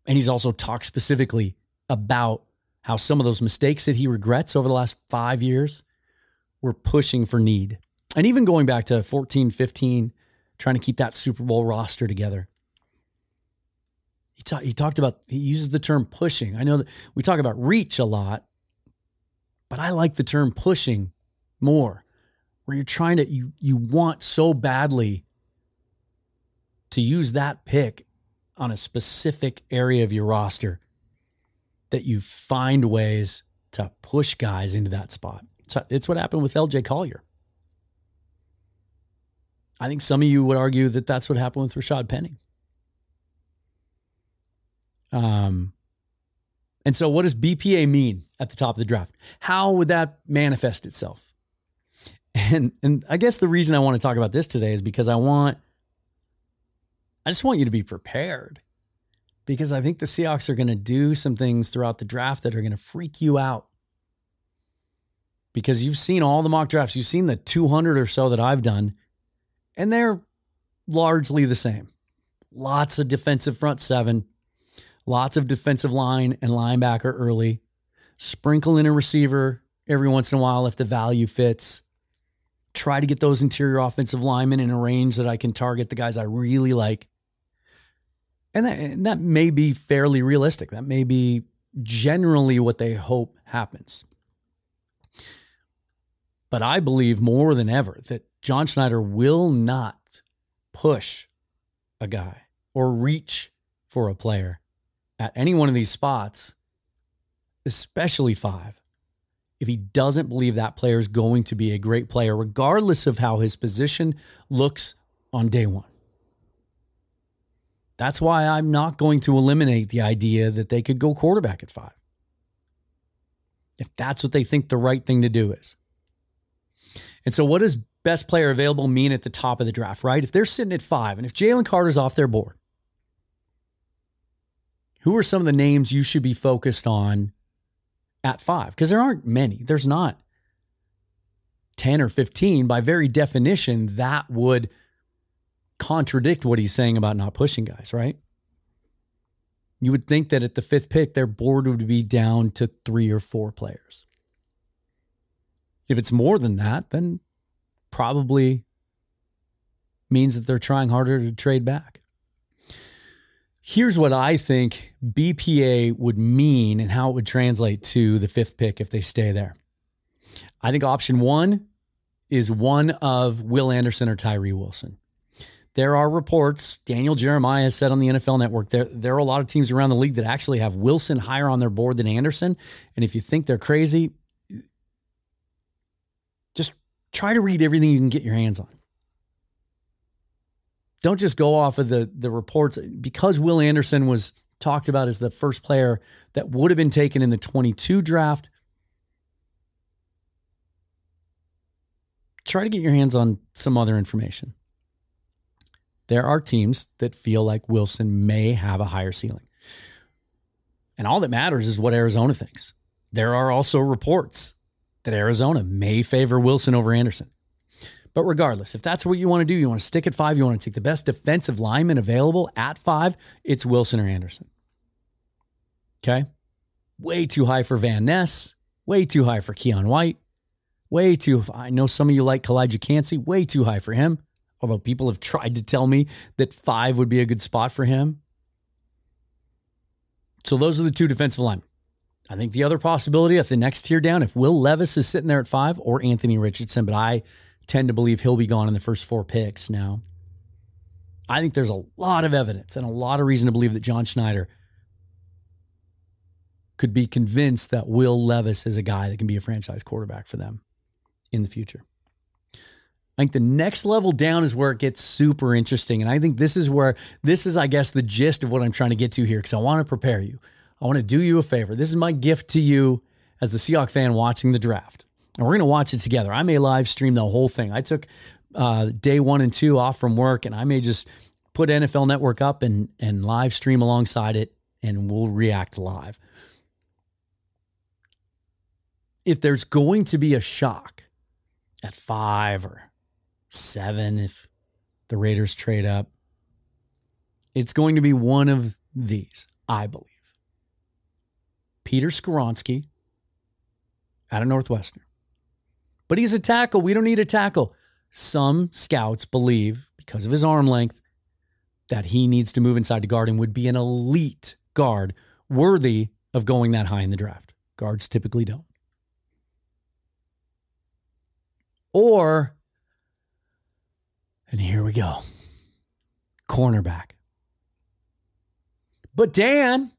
and he's also talked specifically about how some of those mistakes that he regrets over the last five years were pushing for need. And even going back to 14, 15, trying to keep that Super Bowl roster together. He, ta- he talked about, he uses the term pushing. I know that we talk about reach a lot, but I like the term pushing more, where you're trying to, you, you want so badly to use that pick on a specific area of your roster that you find ways to push guys into that spot. So It's what happened with LJ Collier. I think some of you would argue that that's what happened with Rashaad Penny. Um, and so, what does BPA mean at the top of the draft? How would that manifest itself? And and I guess the reason I want to talk about this today is because I want I just want you to be prepared because I think the Seahawks are going to do some things throughout the draft that are going to freak you out. Because you've seen all the mock drafts, you've seen the 200 or so that I've done, and they're largely the same. Lots of defensive front seven, lots of defensive line and linebacker early, sprinkle in a receiver every once in a while if the value fits. Try to get those interior offensive linemen in a range that I can target the guys I really like. And that, and that may be fairly realistic. That may be generally what they hope happens. But I believe more than ever that John Schneider will not push a guy or reach for a player at any one of these spots, especially five, if he doesn't believe that player is going to be a great player, regardless of how his position looks on day one. That's why I'm not going to eliminate the idea that they could go quarterback at five. If that's what they think the right thing to do is. And so, what does best player available mean at the top of the draft, right? If they're sitting at five and if Jalen Carter's off their board, who are some of the names you should be focused on at five? Because there aren't many. There's not 10 or 15. By very definition, that would contradict what he's saying about not pushing guys, right? You would think that at the fifth pick, their board would be down to three or four players. If it's more than that, then probably means that they're trying harder to trade back. Here's what I think BPA would mean and how it would translate to the fifth pick if they stay there. I think option one is one of Will Anderson or Tyree Wilson there are reports, Daniel Jeremiah has said on the NFL network, there, there are a lot of teams around the league that actually have Wilson higher on their board than Anderson. And if you think they're crazy, just try to read everything you can get your hands on. Don't just go off of the, the reports. Because Will Anderson was talked about as the first player that would have been taken in the 22 draft, try to get your hands on some other information there are teams that feel like Wilson may have a higher ceiling. And all that matters is what Arizona thinks. There are also reports that Arizona may favor Wilson over Anderson. But regardless, if that's what you want to do, you want to stick at five, you want to take the best defensive lineman available at five, it's Wilson or Anderson. Okay? Way too high for Van Ness, way too high for Keion White, way too, I know some of you like Calijah Kancey, way too high for him although people have tried to tell me that five would be a good spot for him. So those are the two defensive linemen. I think the other possibility at the next tier down, if Will Levis is sitting there at five or Anthony Richardson, but I tend to believe he'll be gone in the first four picks now. I think there's a lot of evidence and a lot of reason to believe that John Schneider could be convinced that Will Levis is a guy that can be a franchise quarterback for them in the future. I think the next level down is where it gets super interesting. And I think this is where, this is, I guess, the gist of what I'm trying to get to here because I want to prepare you. I want to do you a favor. This is my gift to you as the Seahawk fan watching the draft. And we're going to watch it together. I may live stream the whole thing. I took uh, day one and two off from work, and I may just put NFL Network up and, and live stream alongside it, and we'll react live. if there's going to be a shock at five or seven, if the Raiders trade up, it's going to be one of these, I believe. Peter Skoronski out of Northwestern. But he's a tackle. We don't need a tackle. Some scouts believe, because of his arm length, that he needs to move inside to guard and would be an elite guard worthy of going that high in the draft. Guards typically don't. Or, and here we go cornerback. But Dan,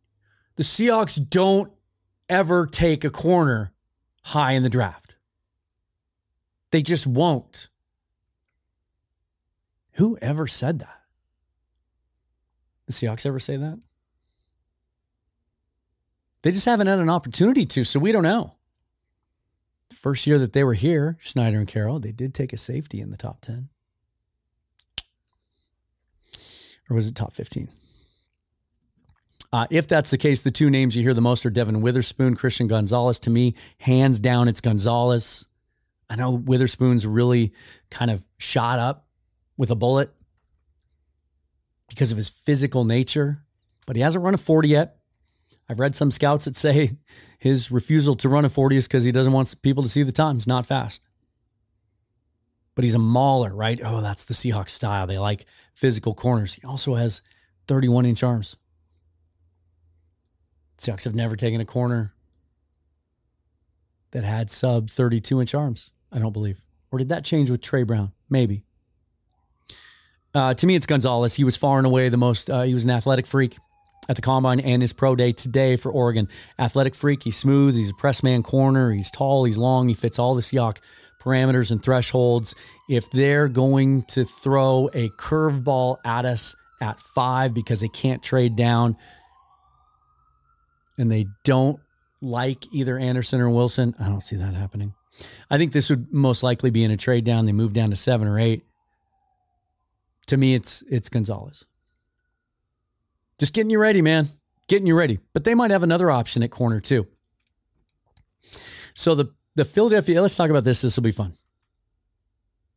the Seahawks don't ever take a corner high in the draft. They just won't. Who ever said that? The Seahawks ever say that? They just haven't had an opportunity to, so we don't know. The first year that they were here, Schneider and Carroll, they did take a safety in the top 10. Or was it top 15? Uh, if that's the case, the two names you hear the most are Devon Witherspoon, Christian Gonzalez. To me, hands down, it's Gonzalez. I know Witherspoon's really kind of shot up with a bullet because of his physical nature, but he hasn't run a 40 yet. I've read some scouts that say his refusal to run a 40 is because he doesn't want people to see the time. He's not fast. But he's a mauler, right? Oh, that's the Seahawks style. They like physical corners. He also has 31 inch arms. Seahawks have never taken a corner that had sub 32 inch arms, I don't believe. Or did that change with Tre Brown? Maybe. Uh, to me, it's Gonzalez. He was far and away the most, uh, he was an athletic freak at the combine and his pro day today for Oregon. Athletic freak. He's smooth. He's a press man corner. He's tall. He's long. He fits all the Seahawk parameters and thresholds. If they're going to throw a curveball at us at five because they can't trade down, and they don't like either Anderson or Wilson, I don't see that happening. I think this would most likely be in a trade down. They move down to seven or eight. To me, it's it's Gonzalez. Just getting you ready, man. Getting you ready. But they might have another option at corner too. So the the Philadelphia. Let's talk about this. This will be fun.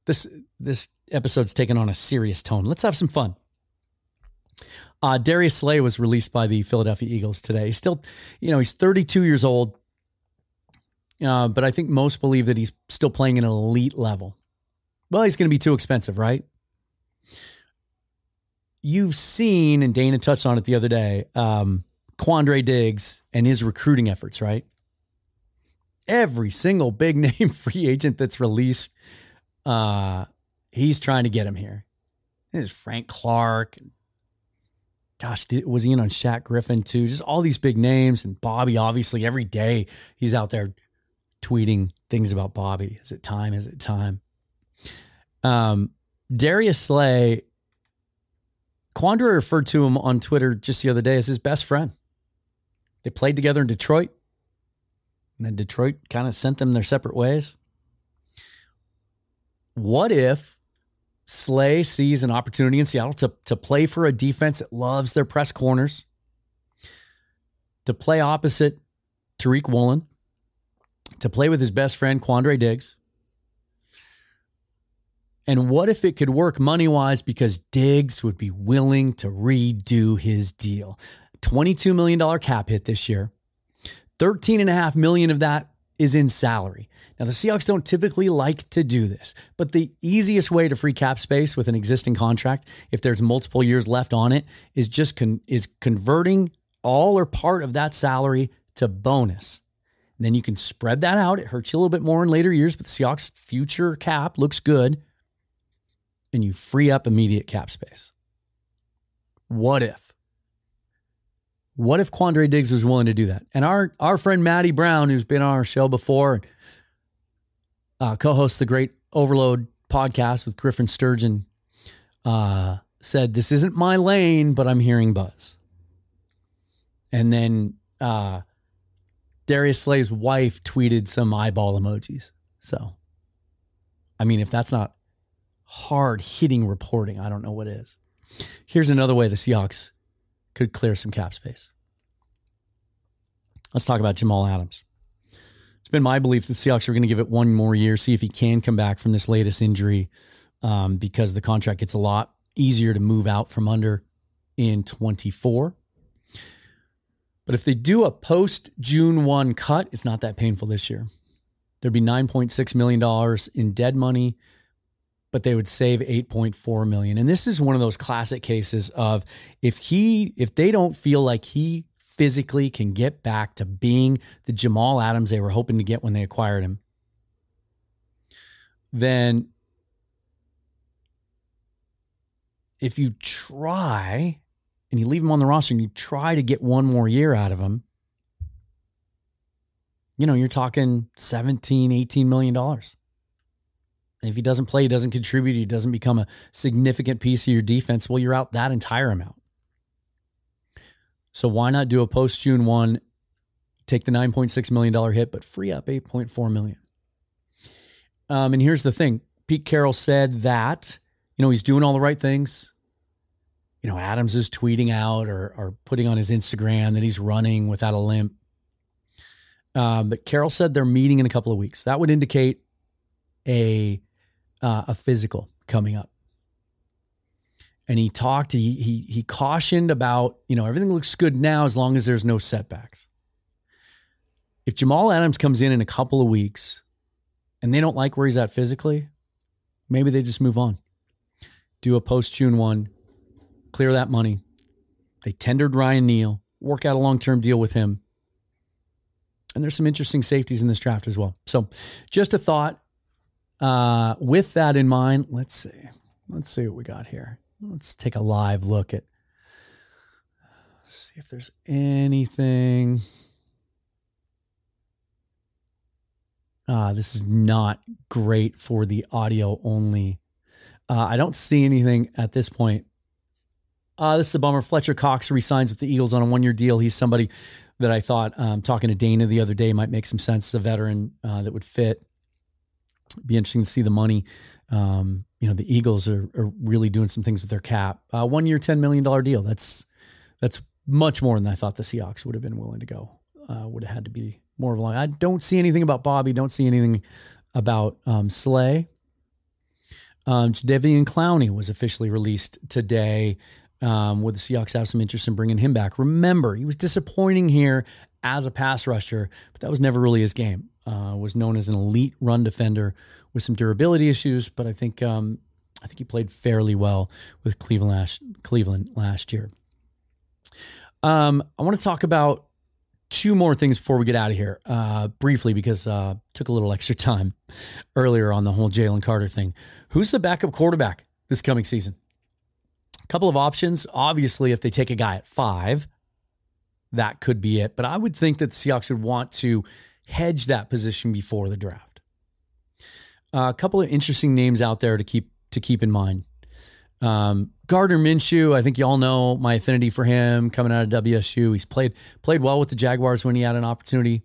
This this episode's taken on a serious tone. Let's have some fun. Uh, Darius Slay was released by the Philadelphia Eagles today. He's still, you know, he's 32 years old, uh, but I think most believe that he's still playing at an elite level. Well, he's going to be too expensive, right? You've seen, and Dana touched on it the other day, um, Quandre Diggs and his recruiting efforts, right? Every single big name free agent that's released, uh, he's trying to get him here. There's Frank Clark, gosh, did, was he in on Shaq Griffin too? Just all these big names and Bobby. Obviously, every day he's out there tweeting things about Bobby. Is it time? Is it time? Um, Darius Slay, Quandre referred to him on Twitter just the other day as his best friend. They played together in Detroit, and then Detroit kind of sent them their separate ways. What if Slay sees an opportunity in Seattle to, to play for a defense that loves their press corners, to play opposite Tariq Woolen, to play with his best friend, Quandre Diggs. And what if it could work money wise because Diggs would be willing to redo his deal? $22 million cap hit this year. 13.5 million of that is in salary. Now, the Seahawks don't typically like to do this, but the easiest way to free cap space with an existing contract, if there's multiple years left on it, is just con- is converting all or part of that salary to bonus. And then you can spread that out. It hurts you a little bit more in later years, but the Seahawks' future cap looks good, and you free up immediate cap space. What if? What if Quandre Diggs was willing to do that? And our our friend Maddie Brown, who's been on our show before, uh, co-hosts the great Overload podcast with Griffin Sturgeon, uh, said, "This isn't my lane, but I'm hearing buzz." And then uh, Darius Slay's wife tweeted some eyeball emojis. So, I mean, if that's not hard hitting reporting, I don't know what is. Here's another way the Seahawks could clear some cap space. Let's talk about Jamal Adams. It's been my belief that the Seahawks are going to give it one more year, see if he can come back from this latest injury, um, because the contract gets a lot easier to move out from under in 24. But if they do a post June 1 cut, it's not that painful this year. There'd be $9.6 million in dead money, but they would save 8.4 million. And this is one of those classic cases of if he if they don't feel like he physically can get back to being the Jamal Adams they were hoping to get when they acquired him, then if you try and you leave him on the roster and you try to get one more year out of him, you know, you're talking 17, 18 million dollars. If he doesn't play, he doesn't contribute, he doesn't become a significant piece of your defense, well, you're out that entire amount. So why not do a post June 1, take the $9.6 million hit, but free up 8.4 million? Um, and here's the thing. Pete Carroll said that, you know, he's doing all the right things you know, Adams is tweeting out or, or putting on his Instagram that he's running without a limp. Um, but Carroll said they're meeting in a couple of weeks. That would indicate a uh, a physical coming up. And he talked. He he he cautioned about you know everything looks good now as long as there's no setbacks. If Jamal Adams comes in in a couple of weeks, and they don't like where he's at physically, maybe they just move on. Do a post June one, clear that money. They tendered Ryan Neal, work out a long term deal with him. And there's some interesting safeties in this draft as well. So, just a thought. Uh, with that in mind, let's see. Let's see what we got here. Let's take a live look at. See if there's anything. Uh, this is not great for the audio only. Uh, I don't see anything at this point uh, this is a bummer. Fletcher Cox resigns with the Eagles on a one year deal. He's somebody that I thought, um, talking to Dana the other day, might make some sense. A veteran uh, that would fit. Be interesting to see the money. Um, you know, the Eagles are, are, really doing some things with their cap. Uh, one year, $10 million deal. That's, that's much more than I thought the Seahawks would have been willing to go. Uh, would have had to be more of a. I don't see anything about Bobby. Don't see anything about um, Slay. Um, Clowney was officially released today um, would the Seahawks have some interest in bringing him back? Remember, he was disappointing here as a pass rusher, but that was never really his game. Uh, was known as an elite run defender with some durability issues, but I think um, I think he played fairly well with Cleveland last, Cleveland last year. Um, I want to talk about two more things before we get out of here, uh, briefly because uh, took a little extra time earlier on the whole Jalen Carter thing. Who's the backup quarterback this coming season? A couple of options. Obviously, if they take a guy at five, that could be it. But I would think that the Seahawks would want to hedge that position before the draft. Uh, a couple of interesting names out there to keep to keep in mind. Um, Gardner Minshew, I think you all know my affinity for him coming out of WSU. He's played played well with the Jaguars when he had an opportunity.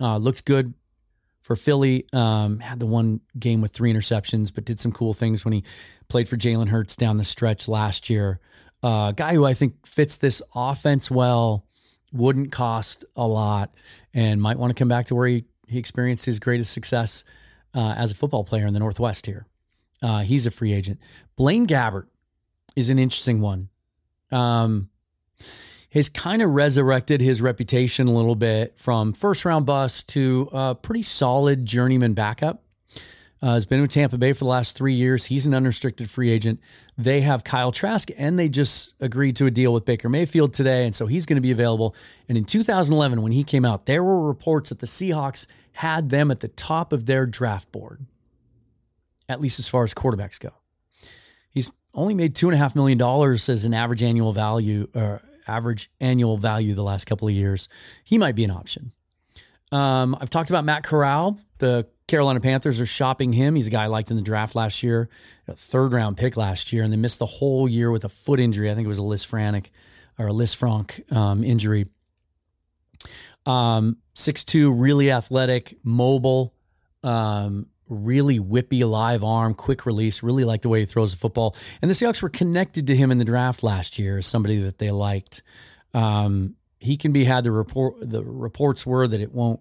Uh, looked good for Philly. Um, had the one game with three interceptions, but did some cool things when he played for Jalen Hurts down the stretch last year. Uh, guy who I think fits this offense well, wouldn't cost a lot, and might want to come back to where he, he experienced his greatest success uh, as a football player in the Northwest here. Uh, he's a free agent. Blaine Gabbert is an interesting one. Um, has kind of resurrected his reputation a little bit from first round bust to a pretty solid journeyman backup. Uh, has been with Tampa Bay for the last three years. He's an unrestricted free agent. They have Kyle Trask, and they just agreed to a deal with Baker Mayfield today, and so he's going to be available. And in 2011, when he came out, there were reports that the Seahawks had them at the top of their draft board, at least as far as quarterbacks go. He's only made two and a half million dollars as an average annual value, average annual value the last couple of years, he might be an option. Um, I've talked about Matt Corral. The Carolina Panthers are shopping him. He's a guy I liked in the draft last year, a third round pick last year, and they missed the whole year with a foot injury. I think it was a Lisfranc or a Lisfranc um, injury. Um, 6'2, really athletic, mobile, um, really whippy live arm, quick release. Really like the way he throws the football. And the Seahawks were connected to him in the draft last year as somebody that they liked. Um, he can be had the report. The reports were that it won't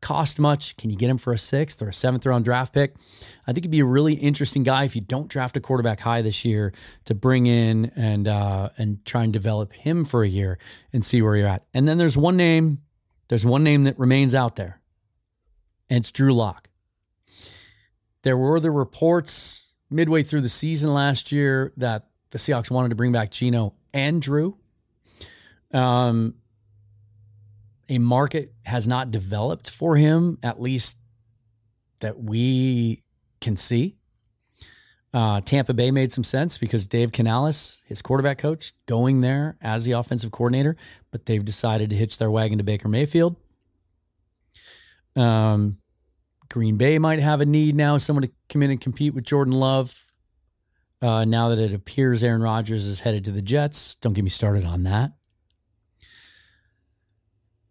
cost much? Can you get him for a sixth or a seventh round draft pick? I think he'd be a really interesting guy if you don't draft a quarterback high this year to bring in and uh, and try and develop him for a year and see where you're at. And then there's one name, there's one name that remains out there, and it's Drew Lock. There were the reports midway through the season last year that the Seahawks wanted to bring back Geno and Drew. Um, a market has not developed for him, at least that we can see. Uh, Tampa Bay made some sense because Dave Canales, his quarterback coach, going there as the offensive coordinator, but they've decided to hitch their wagon to Baker Mayfield. Um, Green Bay might have a need now, someone to come in and compete with Jordan Love. Uh, now that it appears Aaron Rodgers is headed to the Jets, don't get me started on that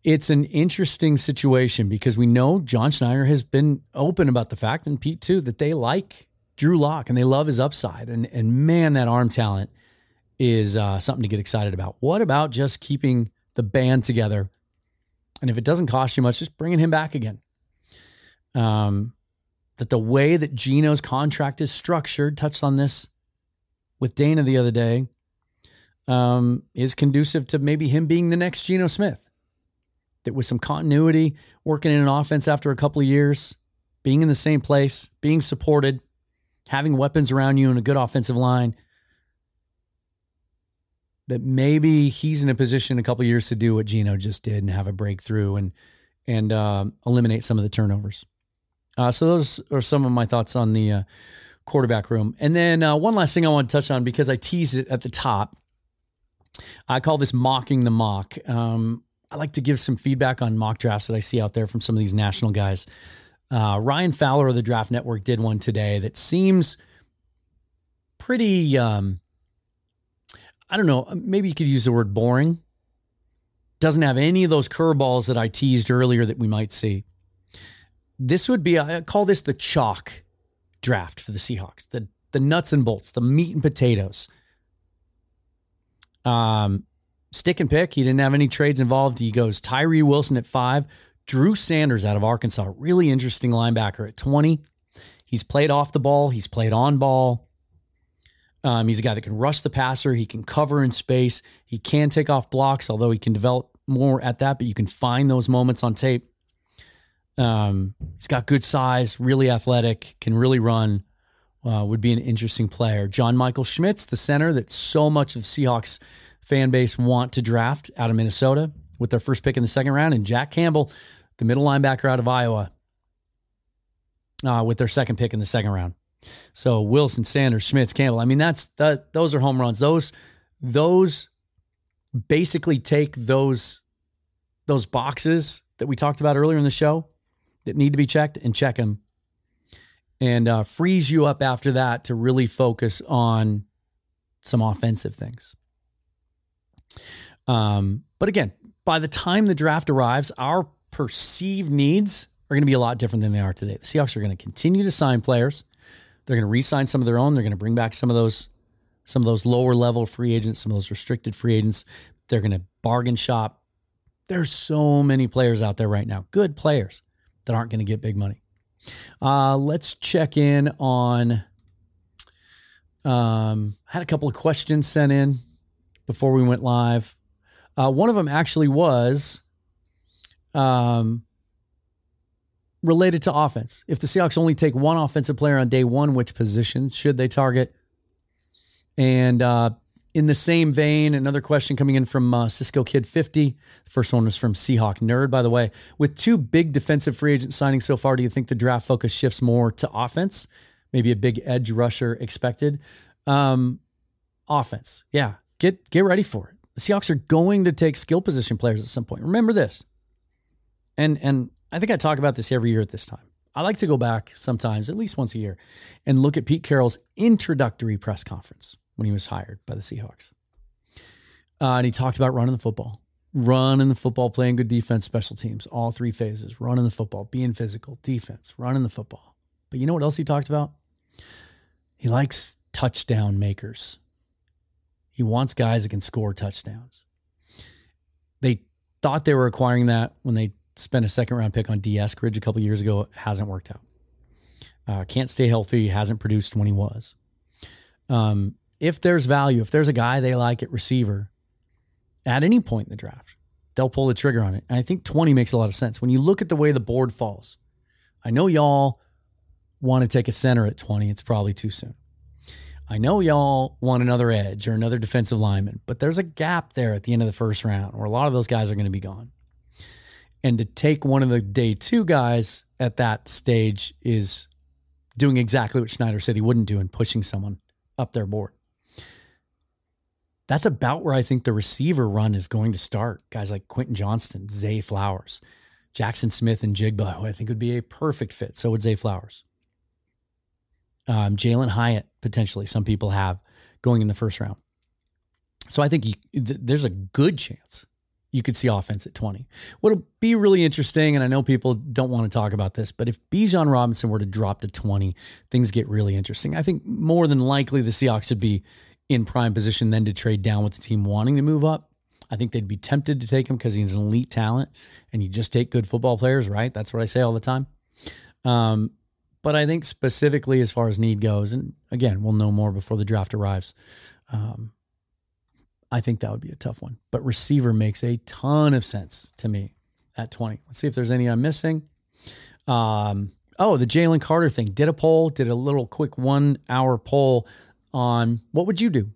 it's an interesting situation because we know John Schneider has been open about the fact, and Pete too, that they like Drew Lock and they love his upside. And and man, that arm talent is uh, something to get excited about. What about just keeping the band together? And if it doesn't cost you much, just bringing him back again. Um, that the way that Geno's contract is structured, touched on this with Dana the other day, um, is conducive to maybe him being the next Geno Smith that with some continuity, working in an offense after a couple of years, being in the same place, being supported, having weapons around you and a good offensive line, that maybe he's in a position a couple of years to do what Geno just did and have a breakthrough and and uh, eliminate some of the turnovers. Uh, so those are some of my thoughts on the uh, quarterback room. And then uh, one last thing I want to touch on because I teased it at the top. I call this mocking the mock. Um, I like to give some feedback on mock drafts that I see out there from some of these national guys. Uh, Ryan Fowler of the Draft Network did one today that seems pretty, um, I don't know, maybe you could use the word boring. Doesn't have any of those curveballs that I teased earlier that we might see. This would be, I call this the chalk draft for the Seahawks, the, the nuts and bolts, the meat and potatoes. Um, stick and pick. He didn't have any trades involved. He goes Tyree Wilson at five, Drew Sanders out of Arkansas, really interesting linebacker at 20. He's played off the ball, he's played on ball. Um, he's a guy that can rush the passer, he can cover in space, he can take off blocks, although he can develop more at that, but you can find those moments on tape. Um, he's got good size, really athletic, can really run. Uh, would be an interesting player. John Michael Schmitz, the center that so much of Seahawks fan base want to draft out of Minnesota with their first pick in the second round, and Jack Campbell, the middle linebacker out of Iowa, uh, with their second pick in the second round. So Wilson, Sanders, Schmitz, Campbell. I mean, that's that. Those are home runs. Those those basically take those those boxes that we talked about earlier in the show that need to be checked and check them, and uh, frees you up after that to really focus on some offensive things. Um, but again, by the time the draft arrives, our perceived needs are going to be a lot different than they are today. The Seahawks are going to continue to sign players. They're going to re-sign some of their own. They're going to bring back some of those some of those lower level free agents, some of those restricted free agents. They're going to bargain shop. There's so many players out there right now, good players that aren't going to get big money. Uh, let's check in on. Um, I had a couple of questions sent in before we went live. Uh, one of them actually was um, related to offense. If the Seahawks only take one offensive player on day one, which position should they target? And uh, in the same vein, another question coming in from uh, Cisco Kid 50. The first one was from Seahawk Nerd, by the way. With two big defensive free agent signings so far, do you think the draft focus shifts more to offense? Maybe a big edge rusher expected. Um, offense, yeah. Get get ready for it. The Seahawks are going to take skill position players at some point. Remember this. And and I think I talk about this every year at this time. I like to go back sometimes, at least once a year, and look at Pete Carroll's introductory press conference when he was hired by the Seahawks. Uh, and he talked about running the football, running the football, playing good defense, special teams, all three phases, running the football, being physical, defense, running the football. But you know what else he talked about? He likes touchdown makers. He wants guys that can score touchdowns. They thought they were acquiring that when they spent a second round pick on Dee Eskridge a couple years ago. It hasn't worked out. Uh, can't stay healthy. Hasn't produced when he was. Um, if there's value, if there's a guy they like at receiver at any point in the draft, they'll pull the trigger on it. And I think 20 makes a lot of sense. When you look at the way the board falls, I know y'all want to take a center at 20. It's probably too soon. I know y'all want another edge or another defensive lineman, but there's a gap there at the end of the first round where a lot of those guys are going to be gone. And to take one of the day two guys at that stage is doing exactly what Schneider said he wouldn't do and pushing someone up their board. That's about where I think the receiver run is going to start. Guys like Quentin Johnston, Zay Flowers, Jackson Smith-Njigba, who I think would be a perfect fit. So would Zay Flowers. Um, Jalin Hyatt, potentially, some people have going in the first round. So I think you, th- there's a good chance you could see offense at 20. What'll be really interesting, and I know people don't want to talk about this, but if Bijan Robinson were to drop to 20, things get really interesting. I think more than likely the Seahawks would be in prime position then to trade down with the team wanting to move up. I think they'd be tempted to take him because he's an elite talent and you just take good football players, right? That's what I say all the time. Um, but I think specifically as far as need goes, and again, we'll know more before the draft arrives. Um, I think that would be a tough one. But receiver makes a ton of sense to me at 20. Let's see if there's any I'm missing. Um, oh, the Jalen Carter thing. Did a poll, did a little quick one hour poll on what would you do?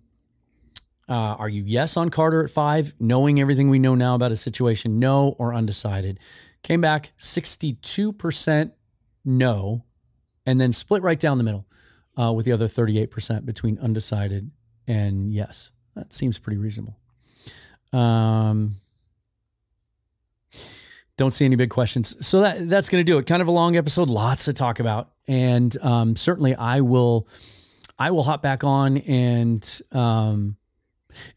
Uh, are you yes on Carter at five, knowing everything we know now about his situation? No or undecided? Came back 62% no, and then split right down the middle uh, with the other 38% between undecided and yes. That seems pretty reasonable. Um, don't see any big questions. So that that's going to do it. Kind of a long episode, lots to talk about, and um, certainly I will I will hop back on and um,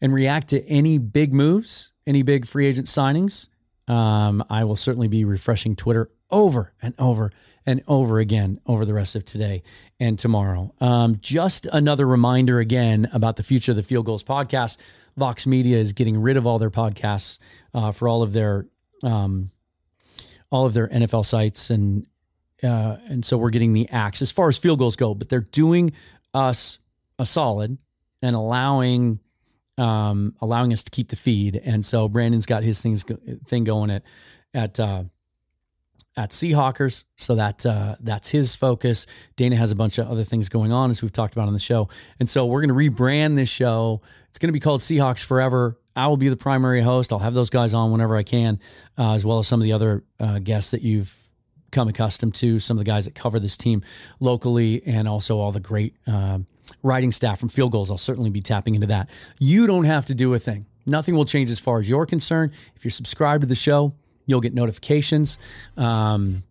and react to any big moves, any big free agent signings. Um, I will certainly be refreshing Twitter over and over and over again over the rest of today and tomorrow. Um, just another reminder again about the future of the Field Gulls podcast. Vox Media is getting rid of all their podcasts uh, for all of their um, all of their NFL sites and uh, and so we're getting the axe as far as Field Gulls go. But they're doing us a solid and allowing um, allowing us to keep the feed. And so Brandon's got his things thing going at at uh, at Seahawkers. So that uh, that's his focus. Dana has a bunch of other things going on, as we've talked about on the show. And so we're going to rebrand this show. It's going to be called Seahawks Forever. I will be the primary host. I'll have those guys on whenever I can, uh, as well as some of the other uh, guests that you've come accustomed to, some of the guys that cover this team locally, and also all the great uh, writing staff from Field Gulls. I'll certainly be tapping into that. You don't have to do a thing. Nothing will change as far as you're concerned. If you're subscribed to the show, You'll get notifications um,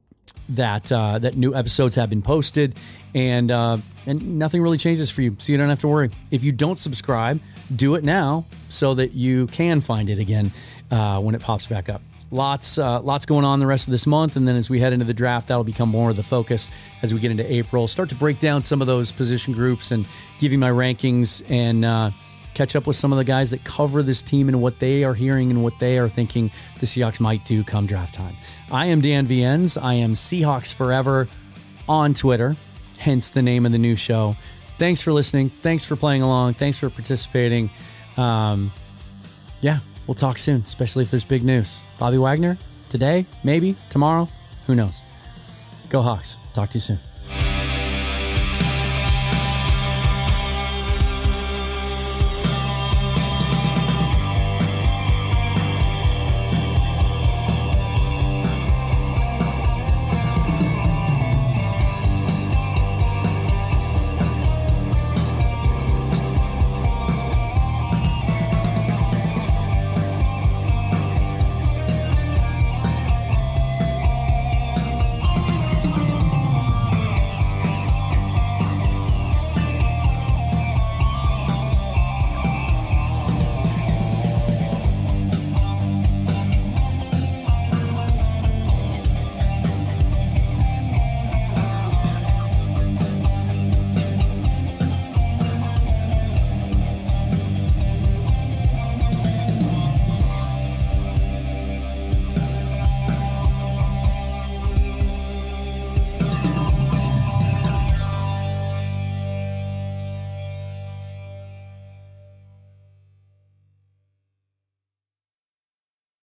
that uh, that new episodes have been posted, and uh, and nothing really changes for you, so you don't have to worry. If you don't subscribe, do it now so that you can find it again uh, when it pops back up. Lots, uh, lots going on the rest of this month, and then as we head into the draft, that'll become more of the focus as we get into April. Start to break down some of those position groups and give you my rankings and uh, catch up with some of the guys that cover this team and what they are hearing and what they are thinking the Seahawks might do come draft time. I am Dan Viens. I am Seahawks Forever on Twitter, hence the name of the new show. Thanks for listening. Thanks for playing along. Thanks for participating. Um, yeah, we'll talk soon, especially if there's big news. Bobby Wagner, today, maybe, tomorrow, who knows? Go Hawks. Talk to you soon.